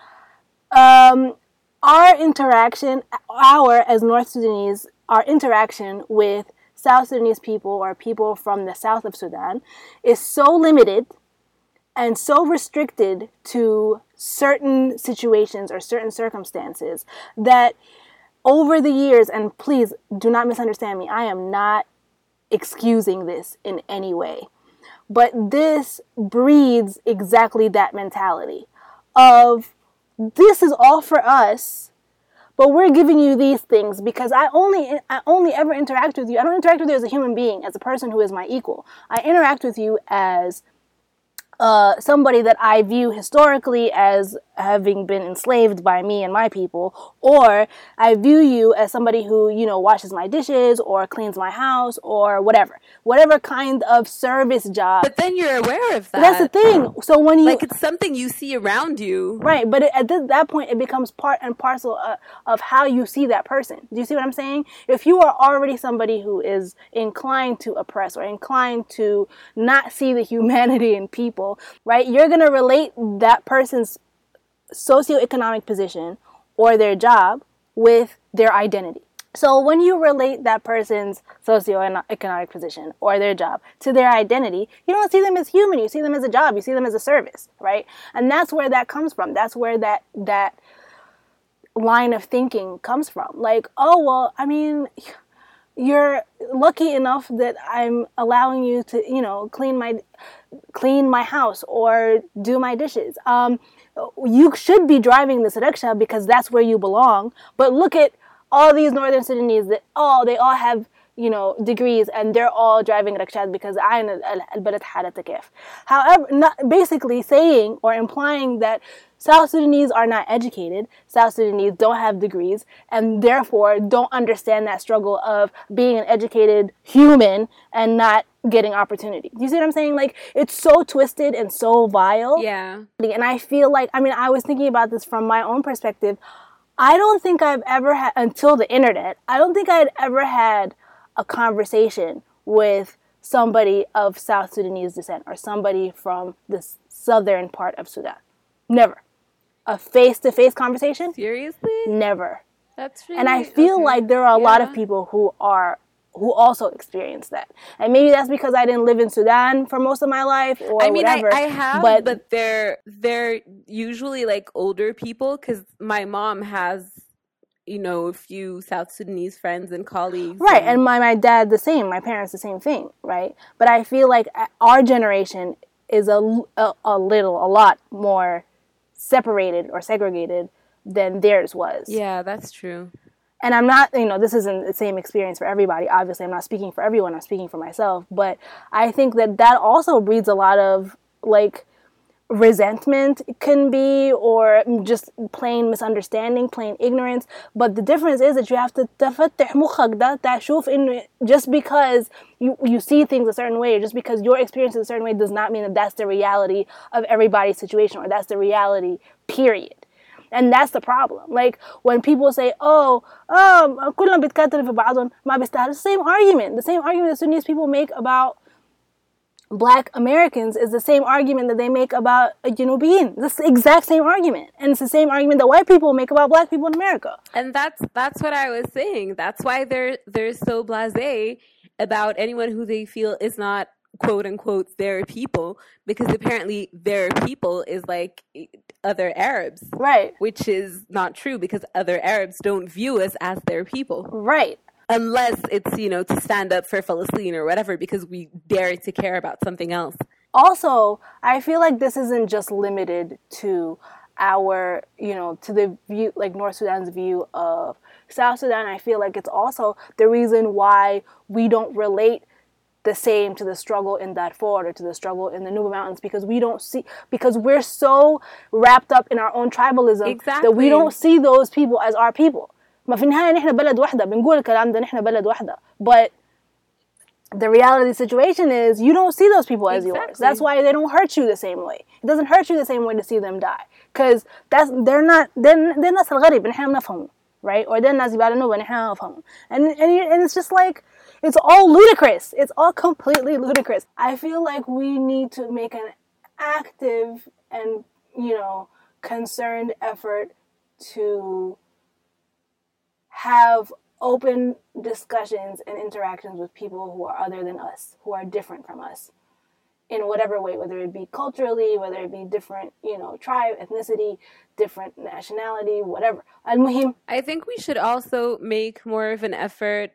um, our interaction, our as North Sudanese, our interaction with South Sudanese people or people from the south of Sudan is so limited and so restricted to certain situations or certain circumstances that over the years, and please do not misunderstand me, I am not excusing this in any way. But this breeds exactly that mentality of this is all for us, but we're giving you these things because I only I only ever interact with you. I don't interact with you as a human being, as a person who is my equal. I interact with you as uh, somebody that I view historically as having been enslaved by me and my people, or I view you as somebody who, you know, washes my dishes or cleans my house or whatever. Whatever kind of service job. But then you're aware of that. That's the thing. So when you. Like it's something you see around you. Right, but it, at th- that point, it becomes part and parcel uh, of how you see that person. Do you see what I'm saying? If you are already somebody who is inclined to oppress or inclined to not see the humanity in people, right, you're going to relate that person's socioeconomic position or their job with their identity. So when you relate that person's socioeconomic position or their job to their identity, you don't see them as human. You see them as a job. You see them as a service, right? And that's where that comes from. That's where that that line of thinking comes from. Like, oh well, I mean, you're lucky enough that I'm allowing you to, you know, clean my clean my house or do my dishes. Um, you should be driving this rickshaw because that's where you belong. But look at all these northern Sudanese that oh they all have you know degrees and they're all driving rickshaws because I البلد حالتها كيف. However, not basically saying or implying that South Sudanese are not educated, South Sudanese don't have degrees, and therefore don't understand that struggle of being an educated human and not getting opportunity. Do you see what I'm saying? Like, it's so twisted and so vile. Yeah. And I feel like, I mean, I was thinking about this from my own perspective. I don't think I've ever had, until the internet, I don't think I'd ever had a conversation with somebody of South Sudanese descent or somebody from the southern part of Sudan. Never. A face to face conversation? Seriously? Never. That's really And I feel okay. like there are a lot of people who are who also experience that. And maybe that's because I didn't live in Sudan for most of my life or I mean, I. I have, but, but, they're they're usually like older people because my mom has, you know, a few South Sudanese friends and colleagues. Right, and my, my dad the same, my parents the same thing, right? But I feel like uh, our generation is a, a, a little, a lot more separated or segregated than theirs was. yeah, that's true. And I'm not, you know, this isn't the same experience for everybody. Obviously, I'm not speaking for everyone, I'm speaking for myself. But I think that that also breeds a lot of like resentment can be or just plain misunderstanding plain ignorance but the difference is that you have to تفتح مخك ده تشوف إنه just because you, you see things a certain way or just because your experience is a certain way does not mean that that's the reality of everybody's situation or that's the reality period and that's the problem. Like when people say, "Oh, um, كلهم بيتكاتلوا في بعضهم ما بيستاهلوا," the same argument, the same argument that Sudanese people make about black Americans is the same argument that they make about uh, Junubiyin. This exact same argument. And it's the same argument that white people make about black people in America. And that's that's what I was saying. That's why they're they're so blasé about anyone who they feel is not quote unquote their people because apparently their people is like other Arabs. Right. Which is not true because other Arabs don't view us as their people. Right. Unless it's, you know, to stand up for Palestine or whatever because we dare to care about something else. Also, I feel like this isn't just limited to our, you know, to the view, like North Sudan's view of South Sudan. I feel like it's also the reason why we don't relate the same to the struggle in that Darfur or to the struggle in the Nuba Mountains because we don't see because we're so wrapped up in our own tribalism that we don't see those people as our people. ما في النهاية نحن بلد واحدة بنقول الكلام ده نحن بلد واحدة but the reality of the situation is you don't see those people as yours. Exactly. That's why they don't hurt you the same way. It doesn't hurt you the same way to see them die. Because that's they're not they're they're ناس الغريب نحن بنفهمهم right or they're ناس يبعد عنه ونحن نفهمهم and and you- and it's just like it's all ludicrous. It's all completely ludicrous. I feel like we need to make an active and you know concerned effort to have open discussions and interactions with people who are other than us, who are different from us in whatever way, whether it be culturally, whether it be different, you know, tribe, ethnicity, different nationality, whatever. Al-Muhim, I think we should also make more of an effort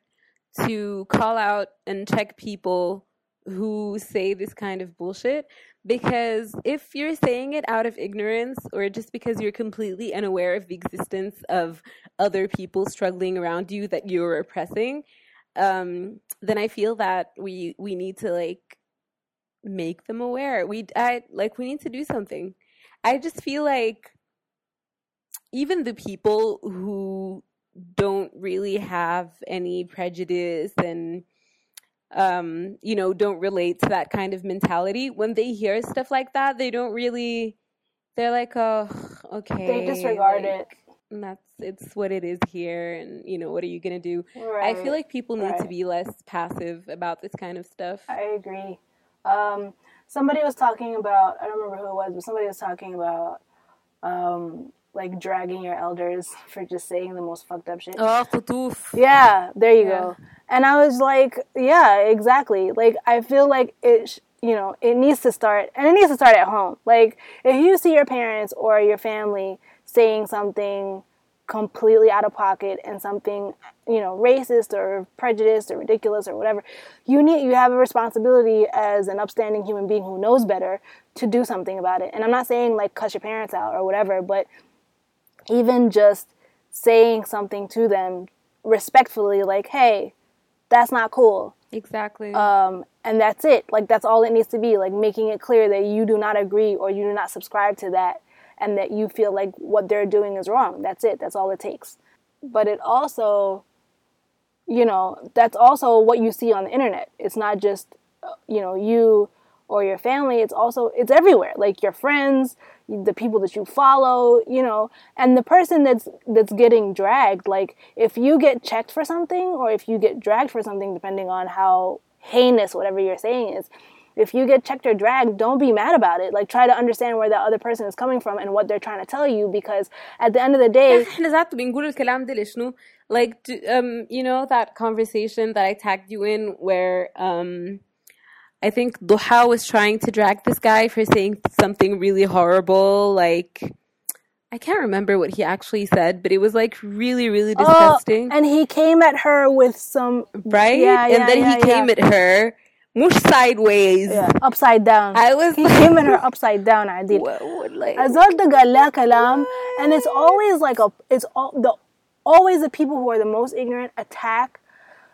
to call out and check people who say this kind of bullshit because if you're saying it out of ignorance or just because you're completely unaware of the existence of other people struggling around you that you're oppressing um, then i feel that we we need to like make them aware. We i like we need to do something. I just feel like even the people who don't really have any prejudice and um you know don't relate to that kind of mentality when they hear stuff like that they don't really they're like oh [sighs] okay they disregard like, and that's it's what it is here and you know what are you gonna do. Right. i feel like people need to be less passive about this kind of stuff I agree. Um, somebody was talking about, I don't remember who it was, but somebody was talking about um, like dragging your elders for just saying the most fucked up shit. oh kutuf. Yeah, there you Yeah. go. And I was like, yeah, exactly. Like I feel like it, sh- you know, it needs to start, and it needs to start at home. Like if you see your parents or your family saying something completely out of pocket and something, you know, racist or prejudiced or ridiculous or whatever, you need you have a responsibility as an upstanding human being who knows better to do something about it. And I'm not saying like cuss your parents out or whatever, but even just saying something to them respectfully, like, hey, that's not cool. exactly Um, and that's it. Like, that's all it needs to be. Like, making it clear that you do not agree or you do not subscribe to that and that you feel like what they're doing is wrong. That's it. That's all it takes. But it also, you know, that's also what you see on the internet. It's not just, uh, you know, you or your family. It's also, it's everywhere. Like your friends, the people that you follow, you know, and the person that's, that's getting dragged, like if you get checked for something or if you get dragged for something, depending on how heinous whatever you're saying is, if you get checked or dragged, don't be mad about it. Like try to understand where that other person is coming from and what they're trying to tell you because at the end of the day, احنا ذات بنقول الكلام ده لشنو like do- um you know that conversation that I tagged you in where um I think Duha was trying to drag this guy for saying something really horrible like I can't remember what he actually said but it was like really really Oh, disgusting and he came at her with some right yeah, yeah, and then yeah, he came at her mush sideways yeah, upside down. I was he came at her upside down. [laughs] I did. like Azal the gala kalam, and it's always like a it's all the always the people who are the most ignorant attack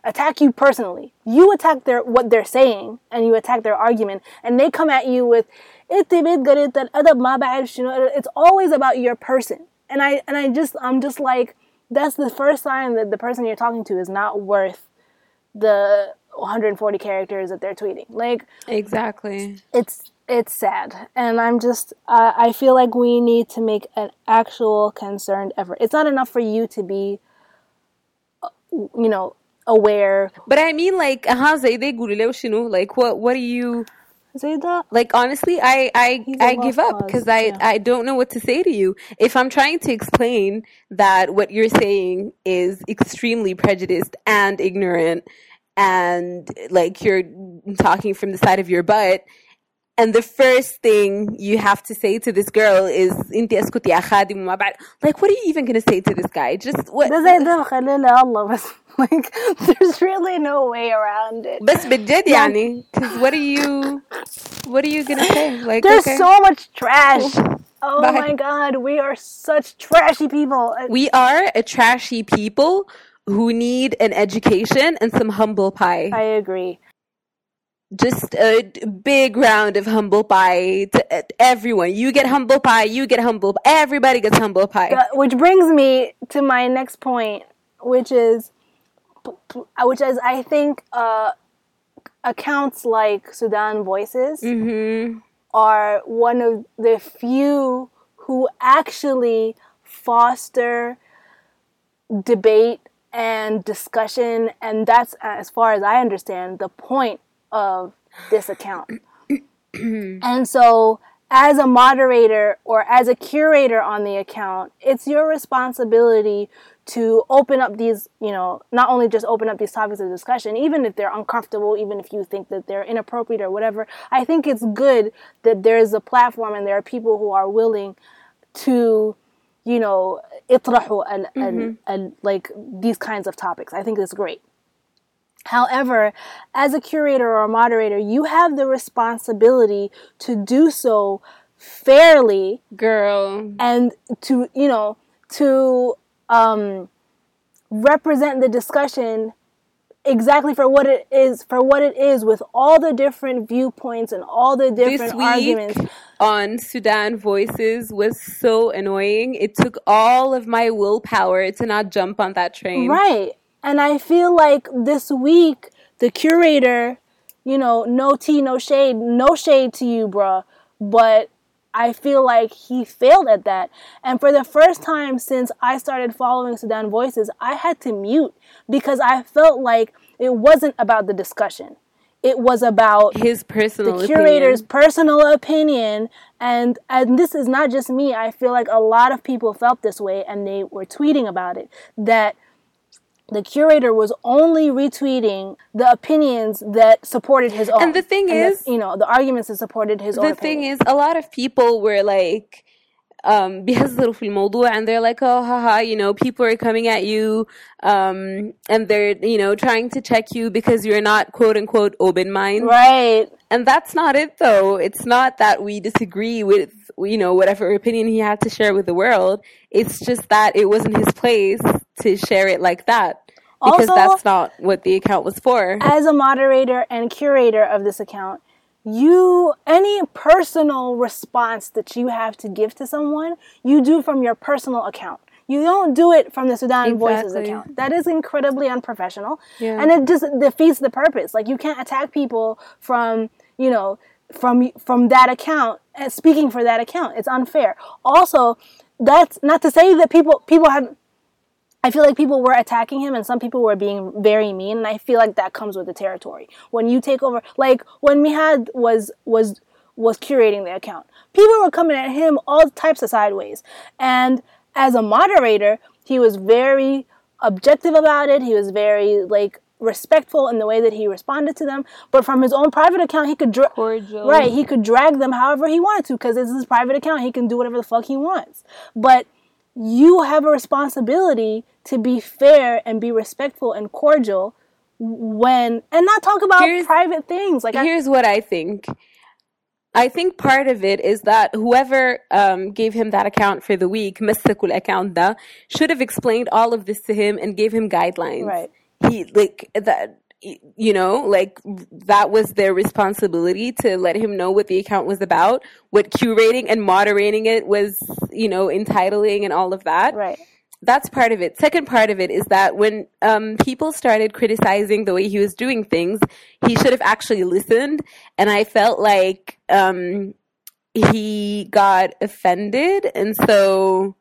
attack you personally. You attack their what they're saying and you attack their argument and they come at you with it's always about your person. And I and I just I'm just like that's the first sign that the person you're talking to is not worth the 140 characters that they're tweeting. Like Exactly. It's it's sad and i'm just uh, i feel like we need to make an actual concerned effort it's not enough for you to be uh, you know aware. But I mean, like, uh-huh, aha, Zayde Gulile Shinu. Like, what, what are you? Zayda. Like, honestly, I, I, I give up because I, yeah. I don't know what to say to you. If I'm trying to explain that what you're saying is extremely prejudiced and ignorant and like you're talking from the side of your butt and the first thing you have to say to this girl is "انتي اسكتي يا خادم وما بعد." like what are you even going to say to this guy just what ده زي ده خليه لله بس like [laughs] there's really no way around it بس بجد يعني because what are you what are you going to say like there's okay. so much trash oh Bye. my god we are such trashy people We are a trashy people who need an education and some humble pie. i agree Just a big round of humble pie to everyone. You get humble pie, you get humble everybody gets humble pie. Which brings me to my next point, which is, which is I think uh, accounts like Sudan Voices Mm-hmm. are one of the few who actually foster debate and discussion and that's as far as i understand the point of this account. and so, as a moderator or as a curator on the account, it's your responsibility to open up these, you know, not only just open up these topics of discussion, even if they're uncomfortable, even if you think that they're inappropriate or whatever. I think it's good that there is a platform and there are people who are willing to, you know, itrahu and, and, mm-hmm. and like these kinds of topics. I think it's great. However, as a curator or a moderator, you have the responsibility to do so fairly Girl. and to, you know, to um, represent the discussion exactly for what it is, for what it is, with all the different viewpoints and all the This different week arguments. on Sudan Voices was so annoying. It took all of my willpower to not jump on that train. Right. And I feel like this week, the curator, you know, no tea, no shade, no shade to you, bruh. But I feel like he failed at that. And for the first time since I started following Sudan Voices, I had to mute because I felt like it wasn't about the discussion. It was about His personal the curator's opinion. personal opinion and and this is not just me i feel like a lot of people felt this way and they were tweeting about it that the curator was only retweeting the opinions that supported his own And the thing is- you know the arguments that supported his own The thing opinion. is, a lot of people were like, um, [laughs] بيهزروا في الموضوع and they're like, oh, haha, you know, people are coming at you, um, and they're, you know, trying to check you because you're not quote unquote open mind. right And that's not it though. It's not that we disagree with, you know, whatever opinion he had to share with the world. It's just that it wasn't his place to share it like that. Because Also- that's not what the account was for. as a moderator and curator of this account, you any personal response that you have to give to someone, you do from your personal account. You don't do it from the Sudan Voices account. That is incredibly unprofessional. Yeah. And it just defeats the purpose. Like you can't attack people from, you know, from from that account and speaking for that account. It's unfair. Also, that's not to say that people people have I feel like people were attacking him and some people were being very mean and I feel like that comes with the territory. When you take over like when Mihad was was was curating the account, people were coming at him all types of sideways. And as a moderator, he was very objective about it. He was very like respectful in the way that he responded to them. But from his own private account, he could dra- right. He could drag them however he wanted to because it's his private account. He can do whatever the fuck he wants. But you have a responsibility to be fair and be respectful and cordial when and not talk about here's, private things like here's I, what i think. I think part of it is that whoever um, gave him that account for the week mystikul account should have explained all of this to him and gave him guidelines. Right. He like that you know, like that was their responsibility to let him know what the account was about, what curating and moderating it was, you know, entitling and all of that right that's part of it. Second part of it is that when um, people started criticizing the way he was doing things, he should have actually listened. And I felt like um, he got offended, and so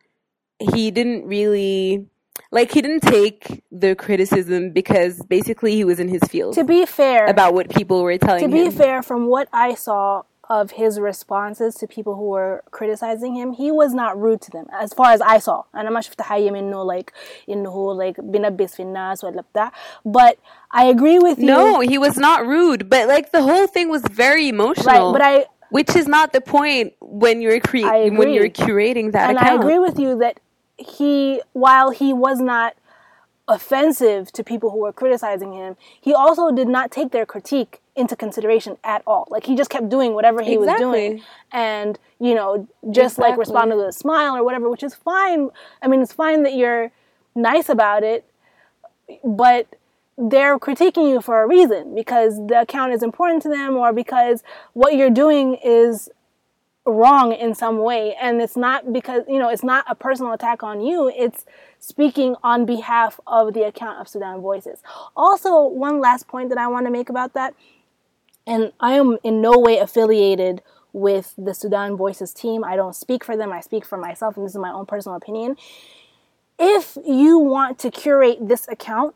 he didn't really like he didn't take the criticism because basically he was in his field. To be fair, about what people were telling him. To be him. fair, from what I saw of his responses to people who were criticizing him, he was not rude to them, as far as I saw. And I'm not sure if the like in the whole like binabis finnas or like But I agree with you. No, he was not rude, but like the whole thing was very emotional. Right, but I which is not the point when you're cre- when you're curating that. And account. I agree with you that he, while he was not offensive to people who were criticizing him, he also did not take their critique into consideration at all. Like he just kept doing whatever he was doing, and you know, just like Exactly. responded with a smile or whatever, which is fine. I mean, it's fine that you're nice about it, but they're critiquing you for a reason because the account is important to them or because what you're doing is wrong in some way and it's not because you know it's not a personal attack on you it's speaking on behalf of the account of Sudan Voices also one last point that I want to make about that and I am in no way affiliated with the Sudan Voices team. I don't speak for them, I speak for myself, and this is my own personal opinion. If you want to curate this account,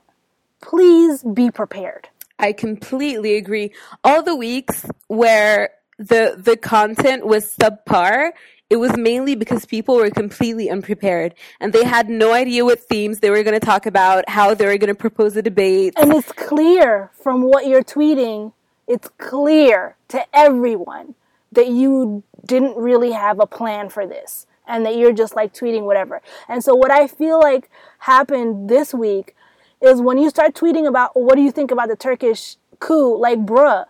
please be prepared. I completely agree. All the weeks where the the content was subpar, it was mainly because people were completely unprepared and they had no idea what themes they were going to talk about, how they were going to propose a debate. And it's clear from what you're tweeting, it's clear to everyone that you didn't really have a plan for this and that you're just like tweeting whatever. And so what I feel like happened this week is when you start tweeting about what do you think about the Turkish coup, like bruh,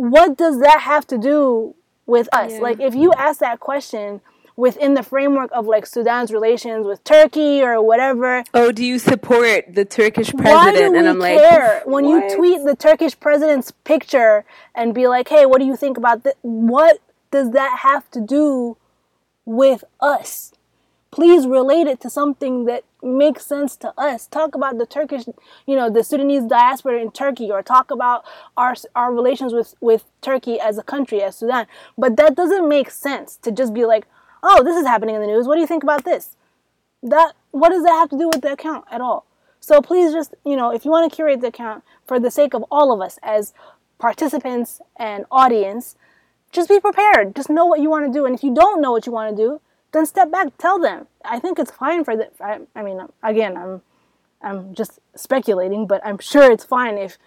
what does that have to do with us? Yeah. Like if you ask that question within the framework of like Sudan's relations with Turkey or whatever, oh, do you support the Turkish president? why do we and I'm like, care when you tweet the Turkish president's picture and be like, "Hey, what do you think about this?" What does that have to do with us? Please relate it to something that makes sense to us. Talk about the Turkish, you know, the Sudanese diaspora in Turkey, or talk about our our relations with with Turkey as a country, as Sudan. But that doesn't make sense to just be like, "Oh, this is happening in the news. What do you think about this?" that what does that have to do with the account at all so please just you know if you want to curate the account for the sake of all of us as participants and audience just be prepared just know what you want to do and if you don't know what you want to do then step back tell them i think it's fine for the i, I mean again i'm i'm just speculating but i'm sure it's fine if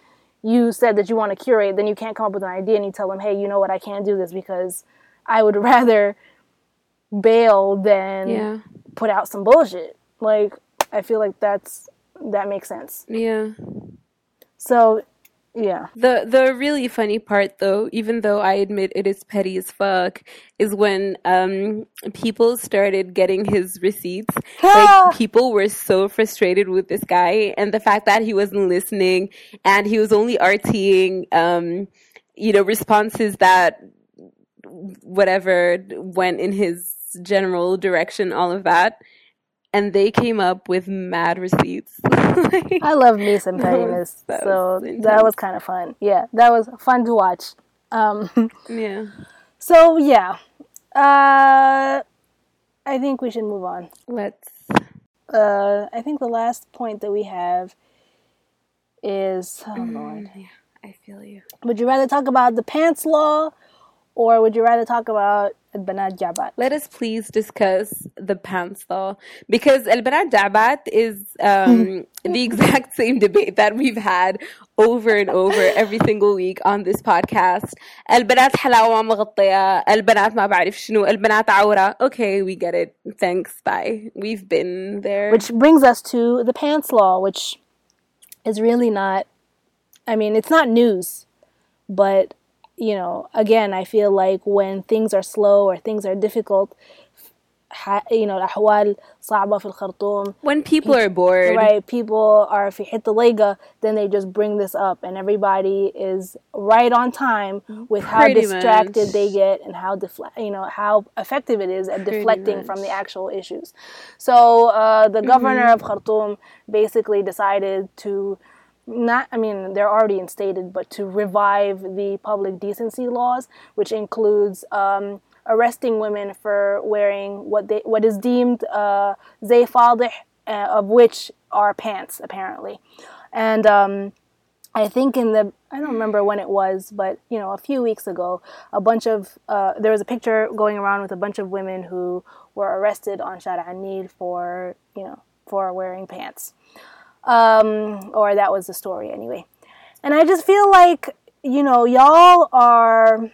you said that you want to curate then you can't come up with an idea and you tell them hey you know what i can't do this because i would [laughs] rather bail than Yeah. put out some bullshit. Like I feel like that's that makes sense. Yeah. So yeah. The the really funny part though, even though I admit it is petty as fuck, is when um people started getting his receipts. [gasps] Like people were so frustrated with this guy and the fact that he wasn't listening and he was only RTing um you know responses that whatever went in his general direction, all of that. And they came up with mad receipts. [laughs] Like- I love me some That was- pettiness. that so was that was kind of fun. Yeah, that was fun to watch. Um [laughs] yeah. so yeah. Uh I think we should move on. Let's Uh I think the last point that we have is oh lord. Yeah, I feel you. Would you rather talk about the pants law or would you rather talk about البنات جعبات? Let us please discuss the pants law because El Banat Dabat is um, [laughs] the exact same debate that we've had over and over every single week on this podcast. البنات حلاوة مغطية البنات ما بعرف شنو البنات عورة okay we get it thanks bye we've been there Which brings us to the pants law, which is really not, I mean, it's not news, but, you know, again, I feel like when things are slow or things are difficult, ح- you know, الأحوال صعبة في الخرطوم, when people are bored right? People are في حتة لايقة, then they just bring this up, and everybody is right on time with how Pretty distracted much. they get and how defle- you know how effective it is at Pretty deflecting from much. the actual issues. So uh, the governor Mm-hmm. of Khartoum basically decided to not I mean they're already instated, but to revive the public decency laws, which includes um, arresting women for wearing what they what is deemed uh, zay uh, of which are pants apparently, and um, I think in the I don't remember when it was, but you know, a few weeks ago, a bunch of uh, there was a picture going around with a bunch of women who were arrested on Shara Anil for you know for wearing pants, um, or that was the story anyway. And I just feel like, you know, y'all are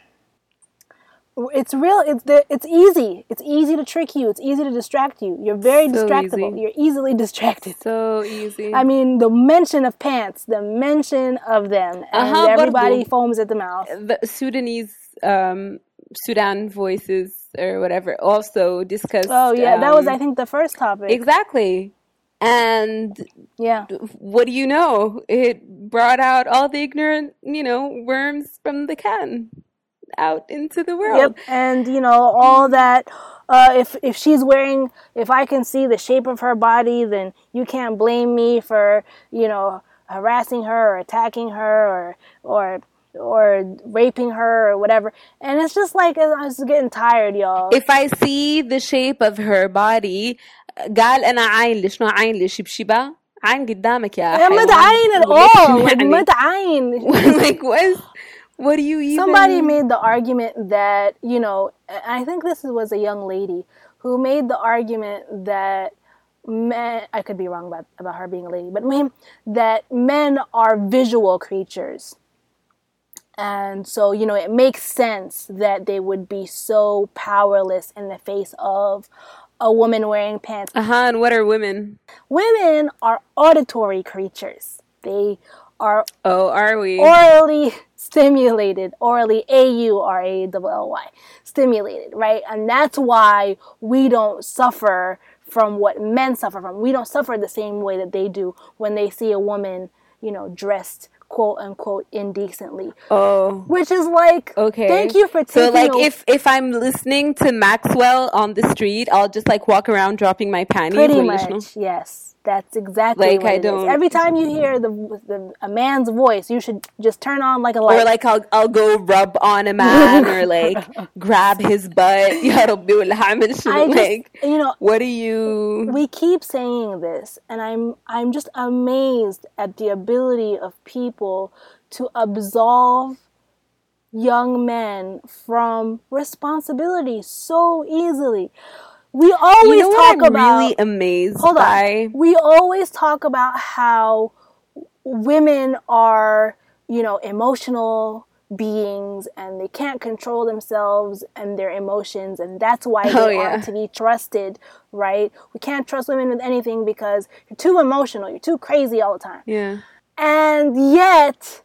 it's real it's it's easy. It's easy to trick you. It's easy to distract you. You're very so distractible easy. you're easily [laughs] distracted. So easy. I mean the mention of pants the mention of them and uh-huh, everybody foams at the mouth. The sudanese um, sudan voices or whatever also discussed oh yeah um, that was um, i think the first topic. Exactly. And yeah, what do you know? It brought out all the ignorant, you know, worms from the can out into the world. yep. And you know all that. Uh, if if she's wearing, if I can see the shape of her body, then you can't blame me for you know harassing her or attacking her or or or raping her or whatever. And it's just like I was getting tired, y'all. If I see the shape of her body قال أنا عاين ليش نوع عاين لشبشبة عاين قدامك يا I'm not حيوان. عين at وليش all. Like, يعني- مد عين. like what is what do you even Somebody made the argument that, you know, I think this was a young lady who made the argument that men, I could be wrong about, about her being a lady, but men, that men are visual creatures. And so, you know, it makes sense that they would be so powerless in the face of a woman wearing pants. uh-huh and what are women Women are auditory creatures. They are oh are we orally [laughs] stimulated, orally A U R A L L Y, stimulated, right? And that's why we don't suffer from what men suffer from. We don't suffer the same way that they do when they see a woman, you know, dressed quote unquote indecently. Oh, which is like okay. Thank you for taking. So like, a- if if I'm listening to Maxwell on the street, I'll just like walk around dropping my panties. Pretty much, yes that's exactly like I don't. Is. Every time you hear the, the, a man's voice, you should just turn on like a light. Or like I'll I'll go rub on a man or like [laughs] grab his butt. [laughs] just, like you know what do you? We keep saying this, and I'm I'm just amazed at the ability of people to absolve young men from responsibility so easily we always you know talk about really amazed hold by? on we always talk about how women are you know emotional beings and they can't control themselves and their emotions and that's why [laughs] oh, they Oh, yeah. aren't to be trusted right we can't trust women with anything because you're too emotional you're too crazy all the time Yeah. and yet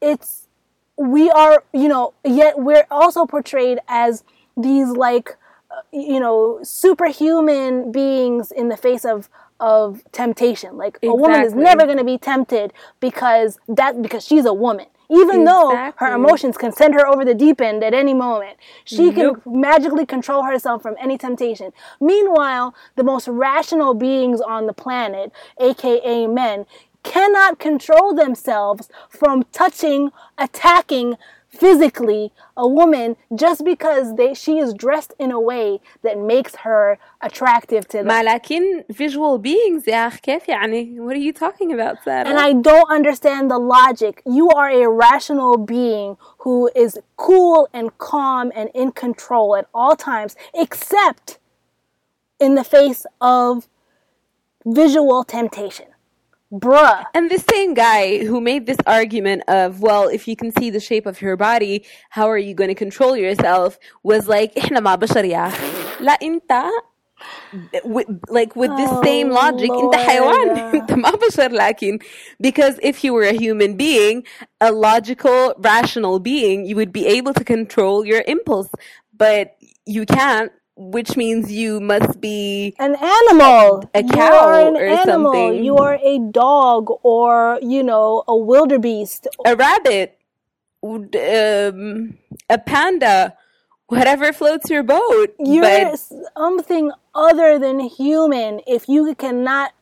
it's we are you know yet we're also portrayed as these like you know superhuman beings in the face of of temptation. Like a woman is never going to be tempted because that because she's a woman. Even though her emotions can send her over the deep end at any moment she Nope. can magically control herself from any temptation. Meanwhile the most rational beings on the planet aka men cannot control themselves from touching, attacking physically a woman just because they she is dressed in a way that makes her attractive to them. ما لكن visual beings يا أخ كيف يعني what are you talking about Sarah? and I don't understand the logic. You are a rational being who is cool and calm and in control at all times, except in the face of visual temptation. Bruh. And the same guy who made this argument of, well, if you can see the shape of your body, how are you going to control yourself? Was like, إحنا ما بشر يا أخي. لا أنت with, like with this same Oh, logic انت حيوان Lord. انت ما بشر لكن because if you were a human being a logical rational being you would be able to control your impulse but you can't which means you must be an animal. A you cow an or animal. something. You are a dog or, you know, a wildebeest. a rabbit, um, a panda, whatever floats your boat. You're but something other than human if you cannot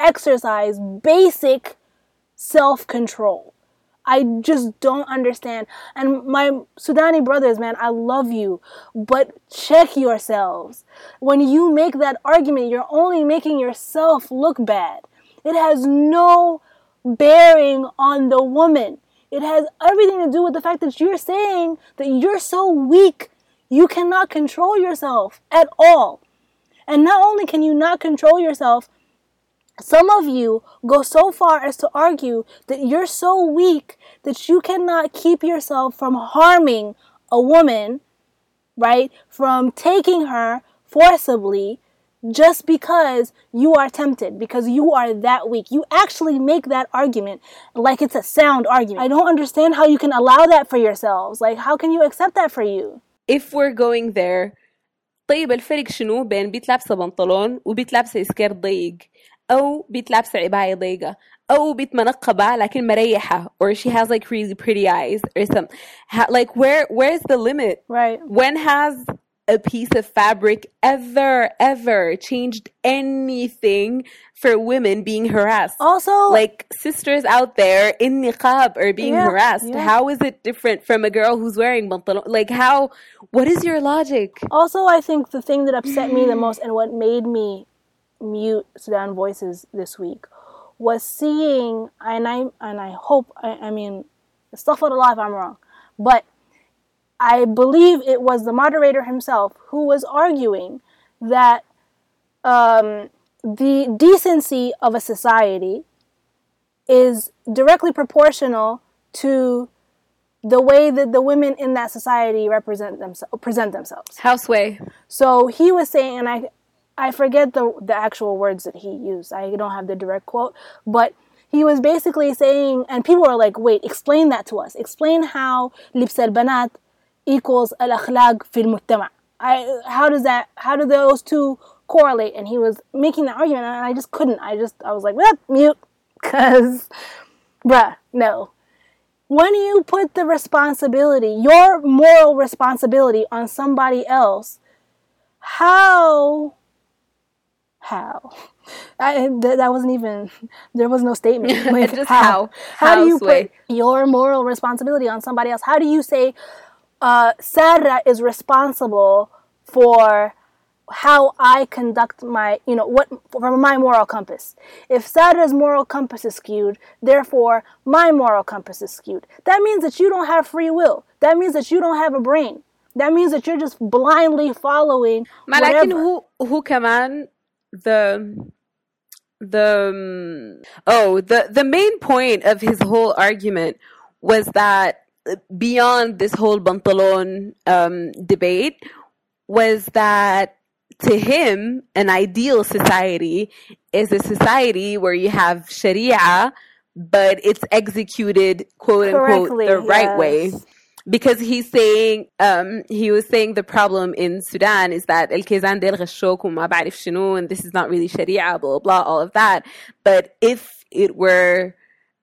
exercise basic self control. I just don't understand. And my Sudani brothers, man, I love you, but check yourselves. When you make that argument, you're only making yourself look bad. It has no bearing on the woman. It has everything to do with the fact that you're saying that you're so weak, you cannot control yourself at all. And not only can you not control yourself, some of you go so far as to argue that you're so weak that you cannot keep yourself from harming a woman, right? From taking her forcibly just because you are tempted, because you are that weak. You actually make that argument like it's a sound argument. I don't understand how you can allow that for yourselves. Like, how can you accept that for you? if we're going there طيب الفرق شنو بين بيت لابسة بنطلون وبيت لابسة سكير ضيق أو بيت لابسة عباية ضيقة أو بيت منقبة لكن مريحة or she has like really pretty eyes or some ha- like where where's the limit Right. when has a piece of fabric ever, ever changed anything for women being harassed. Also, like sisters out there in niqab are being Yeah, harassed. yeah. How is it different from a girl who's wearing pantalon? Like how? What is your logic? Also, I think the thing that upset me the most and what made me mute Sudan Voices this week was seeing, and I and I hope, I, I mean, astaghfirullah if I'm wrong, but I believe it was the moderator himself who was arguing that um, the decency of a society is directly proportional to the way that the women in that society represent themselves present themselves. Houseway. So he was saying, and I, I forget the the actual words that he used. I don't have the direct quote, but he was basically saying, and people were like, "Wait, explain that to us. Explain how لبس البنات equals الأخلاق في المجتمع. I, how does that? How do those two correlate?" And he was making that argument, and I just couldn't. I just I was like, "Well, mute," [laughs] because, bruh, no. When you put the responsibility, your moral responsibility, on somebody else, how how I, th- that wasn't even there was no statement [laughs] Like, Just how. how do you Houseway. put your moral responsibility on somebody else how do you say uh, sarah is responsible for how i conduct my you know what from my moral compass if sarah's moral compass is skewed therefore my moral compass is skewed that means that you don't have free will that means that you don't have a brain that means that you're just blindly following ما لكن whatever. هو هو كمان the the oh the the main point of his whole argument was that beyond this whole pantalon um, debate was that to him an ideal society is a society where you have sharia but it's executed quote unquote Correctly, the right way yes because he's saying um he was saying the problem in Sudan is that الكيزان ديل غشوك وما بعرف شنو and this is not really sharia blah blah all of that but if it were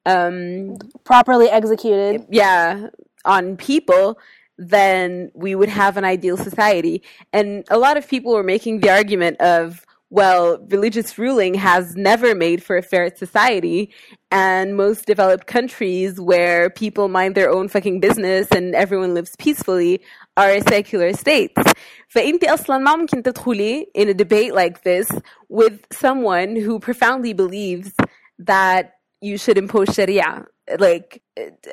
um properly executed yeah on people then we would have an ideal society and a lot of people were making the argument of well religious ruling has never made for a fair society and most developed countries where people mind their own fucking business and everyone lives peacefully are secular states فانت اصلا ما ممكن تدخلي in a debate like this with someone who profoundly believes that you should impose sharia like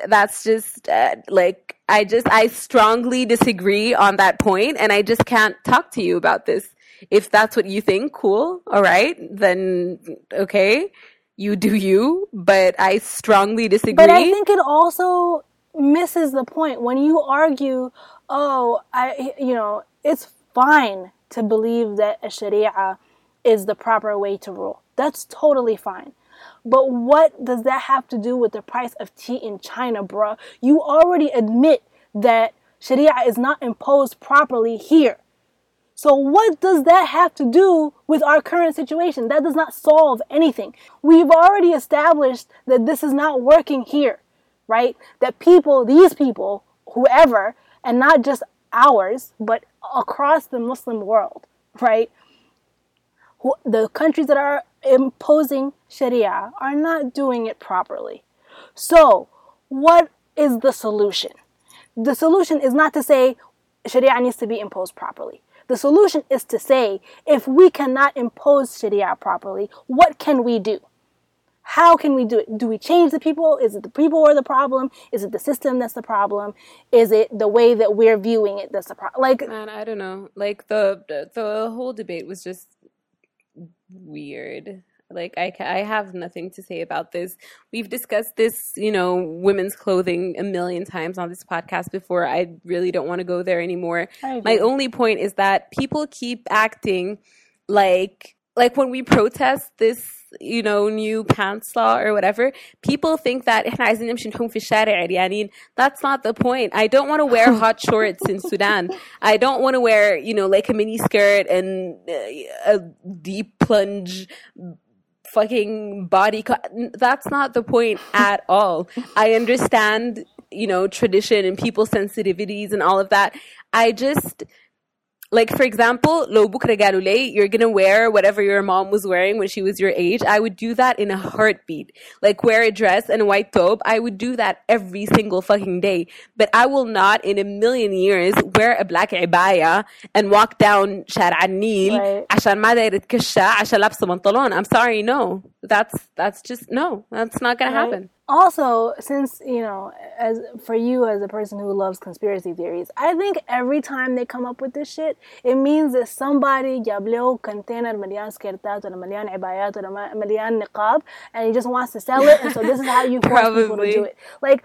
that's just uh, like i just i strongly disagree on that point and i just can't talk to you about this if that's what you think cool all right then okay you do you but i strongly disagree But I think it also misses the point when you argue, oh, I, you know, it's fine to believe that a sharia is the proper way to rule. That's totally fine. But what does that have to do with the price of tea in China, bruh? You already admit that sharia is not imposed properly here. So, what does that have to do with our current situation? That does not solve anything. We've already established that this is not working here, right? That people, these people, whoever, and not just ours, but across the Muslim world, right? The countries that are imposing Sharia are not doing it properly. So, what is the solution? The solution is not to say Sharia needs to be imposed properly. The solution is to say if we cannot impose Sharia properly, what can we do? How can we do it? Do we change the people? Is it the people are the problem? Is it the system that's the problem? Is it the way that we're viewing it that's the problem? Like, man i don't know like the the, the whole debate was just weird like I, I have nothing to say about this. We've discussed this you know women's clothing a million times on this podcast before. I really don't want to go there anymore. My only point is that people keep acting like like when we protest this you know new pants law or whatever people think that that's not the point. I don't want to wear [laughs] hot shorts in sudan. I don't want to wear you know like a mini skirt and uh, a deep plunge fucking body co- that's not the point at all. I understand you know tradition and people's sensitivities and all of that. I just like for example, lobuk regalule, you're gonna wear whatever your mom was wearing when she was your age. I would do that in a heartbeat. Like wear a dress and a white tobe. I would do that every single fucking day. But I will not in a million years wear a black abaya and walk down شارع Right. عشان ما دايرة كشة عشان لابسة بنطلون. I'm sorry, no. That's that's just no. That's not gonna right. happen Also, since you know, as for you as a person who loves conspiracy theories, I think every time they come up with this shit, it means that somebody جاب له container مليان سكرتات ولا مليان عبايات ولا ما- مليان نقاب, and he just wants to sell it, and so this is how you force [laughs] people to Probably. do it. Like,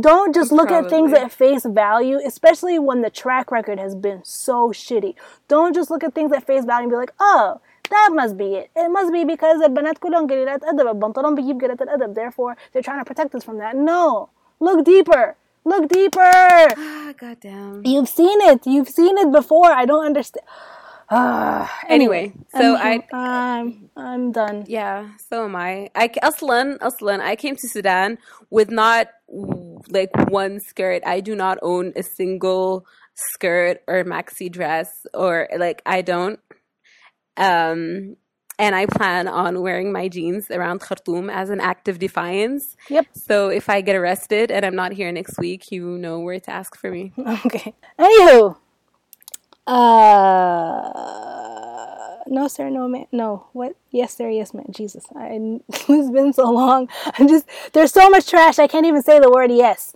don't just look at things Probably. at face value, especially when the track record has been so shitty. Don't just look at things at face value and be like, oh, that must be it. It must be because البنات كلهم قليلات أدب البنطلون بيجيب قلة الأدب therefore they're trying to protect us from that. No. Look deeper. Look deeper. ah god damn You've seen it. You've seen it before. I don't understand. [sighs] Anyway, so I'm, I- I'm, I'm done. Yeah, so am I. I Aslan, Aslan, I came to Sudan with not w- like one skirt. I do not own a single skirt or maxi dress or like I don't. Um and I plan on wearing my jeans around Khartoum as an act of defiance. Yep. So if I get arrested and I'm not here next week, you know where to ask for me. [laughs] Okay. Anywho, uh, no sir, no man, no. What? Yes sir, yes man. Jesus, I, [laughs] it's been so long. I'm just there's so much trash. I can't even say the word yes.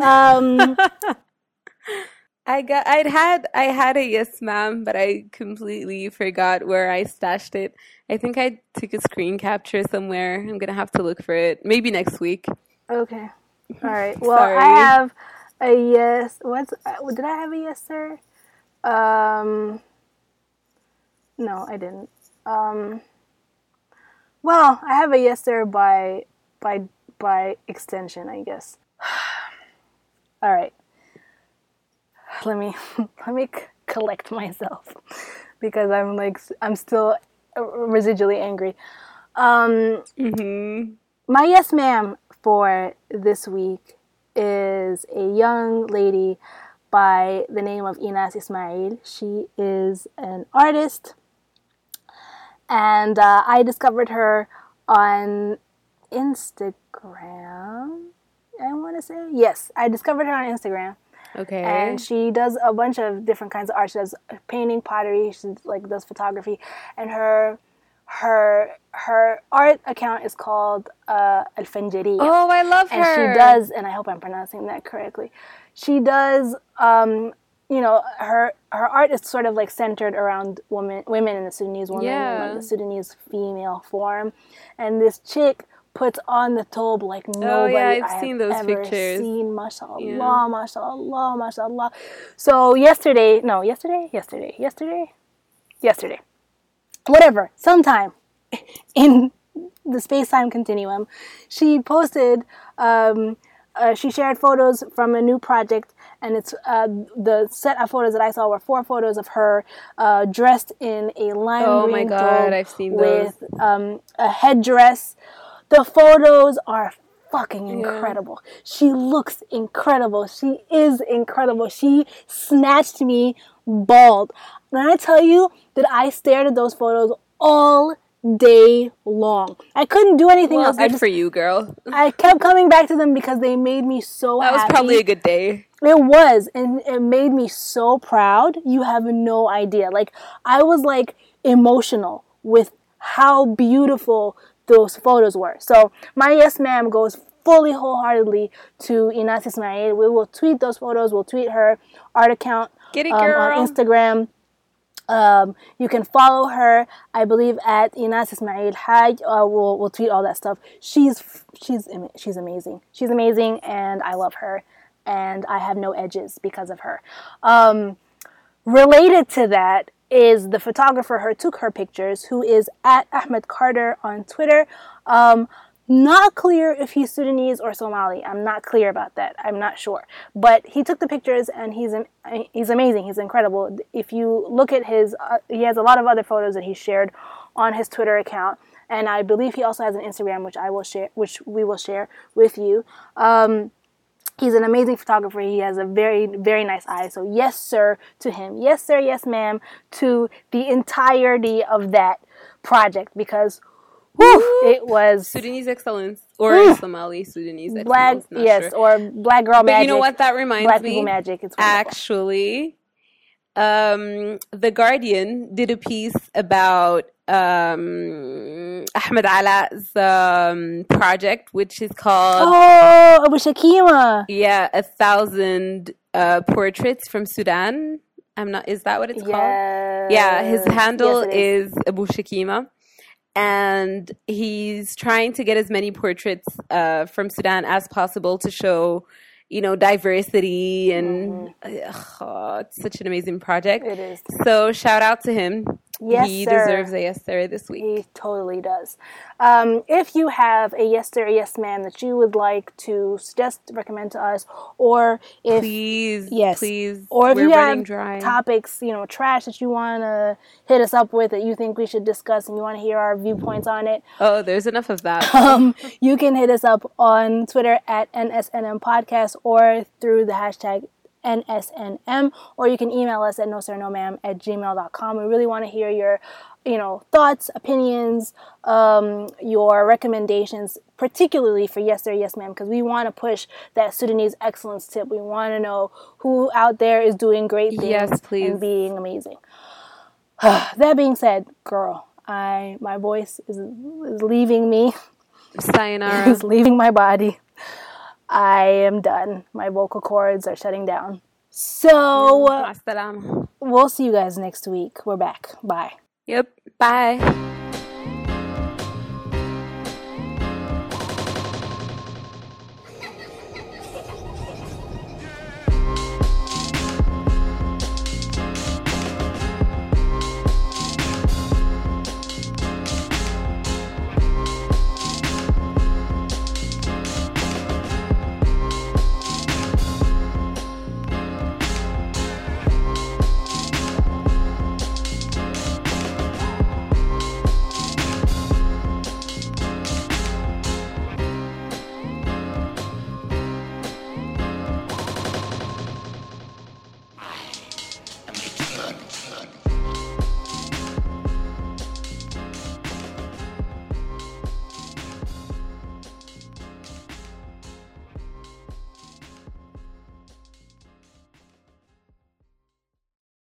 Um, [laughs] I got I'd had I had a yes ma'am, but I completely forgot where I stashed it. I think I took a screen capture somewhere. I'm gonna have to look for it. Maybe next week. okay. [laughs] All right. Well, I have a yes. What's uh, did I have a yes sir? Um, no, I didn't. Um, well, I have a yes sir by by by extension, I guess. [sighs] All right. Let me [laughs] let me c- collect myself [laughs] because I'm like I'm still uh, residually angry. Um, hmm my yes ma'am for this week is a young lady by the name of Inas Ismail. She is an artist, and uh, I discovered her on Instagram. I want to say yes, I discovered her on Instagram Okay. and she does a bunch of different kinds of art. She does painting, pottery. She like does photography, and her her her art account is called uh, Al Fanjariya. oh, I love her. and she does, and I hope I'm pronouncing that correctly. She does, um, you know, her her art is sort of like centered around women women in the Sudanese woman, Yeah. like the Sudanese female form, and this chick puts on the tobe like nobody Oh, I've I seen those ever pictures. seen. Mashallah, Yeah. mashallah, mashallah. So yesterday, no, yesterday, yesterday, yesterday, yesterday, whatever, sometime [laughs] in the space time continuum, she posted, um, uh, she shared photos from a new project, and it's uh, the set of photos that I saw were four photos of her uh, dressed in a lime Oh my God, I've seen those. with um, a headdress. The photos are fucking incredible. She looks incredible. She is incredible. She snatched me bald. When I tell you that I stared at those photos all day long. I couldn't do anything well, else. I good just for you, girl. I kept coming back to them because they made me so proud. That was probably a good day. It was, and it made me so proud. You have no idea. Like I was like emotional with how beautiful those photos were. So my yes ma'am goes fully wholeheartedly to Inas Ismail. We will tweet those photos. We'll tweet her art account Get it, um, on Instagram. Um, you can follow her, I believe, at Inas Ismail Haj. Uh, we'll, we'll tweet all that stuff. She's she's she's amazing. She's amazing, and I love her, and I have no edges because of her. Um, related to that is the photographer who took her pictures, who is at Ahmed Carter on Twitter. Um, not clear if he's Sudanese or Somali. I'm not clear about that. I'm not sure. But he took the pictures and he's he's amazing. He's incredible. If you look at his, uh, he has a lot of other photos that he shared on his Twitter account, and I believe he also has an Instagram, which I will share, which we will share with you. Um, He's an amazing photographer. He has a very, very nice eye. So, yes, sir, to him. Yes, sir, yes, ma'am, to the entirety of that project because it was Sudanese excellence or Somali Sudanese black, excellence. not yes, sure. or black girl But magic. you know what that reminds Black me? people magic. It's wonderful. Actually, um, The Guardian did a piece about um, Ahmed Alaa's um, project, which is called Oh, Abu Shakima. yeah, a thousand uh, portraits from Sudan. I'm not. Is that what it's called? Yes. Yeah, his handle Yes, is. is Abu Shakima. And he's trying to get as many portraits uh, from Sudan as possible to show, you know, diversity and ugh, oh, it's such an amazing project. Mm-hmm. It is. So shout out to him. Yes, he sir. deserves a yes sir this week. He totally does. Um, if you have a yes sir, yes ma'am that you would like to suggest, recommend to us, or if Please, yes, please. or if We're you have dry. topics, you know, trash that you want to hit us up with that you think we should discuss and you want to hear our viewpoints on it, oh, there's enough of that. [laughs] um, you can hit us up on Twitter at NSNM Podcast or through the hashtag NSNM, or you can email us at no sir no ma'am at gmail.com. We really want to hear your, you know, thoughts, opinions, um, your recommendations, particularly for yes sir, yes ma'am, because we want to push that Sudanese excellence tip. We want to know who out there is doing great things Yes, please. and being amazing. [sighs] that being said, girl, I my voice is is leaving me. Sayonara. [laughs] is leaving my body. I am done. My vocal cords are shutting down. So Ma'as uh, we'll see you guys next week. We're back. Bye. Yep. Bye.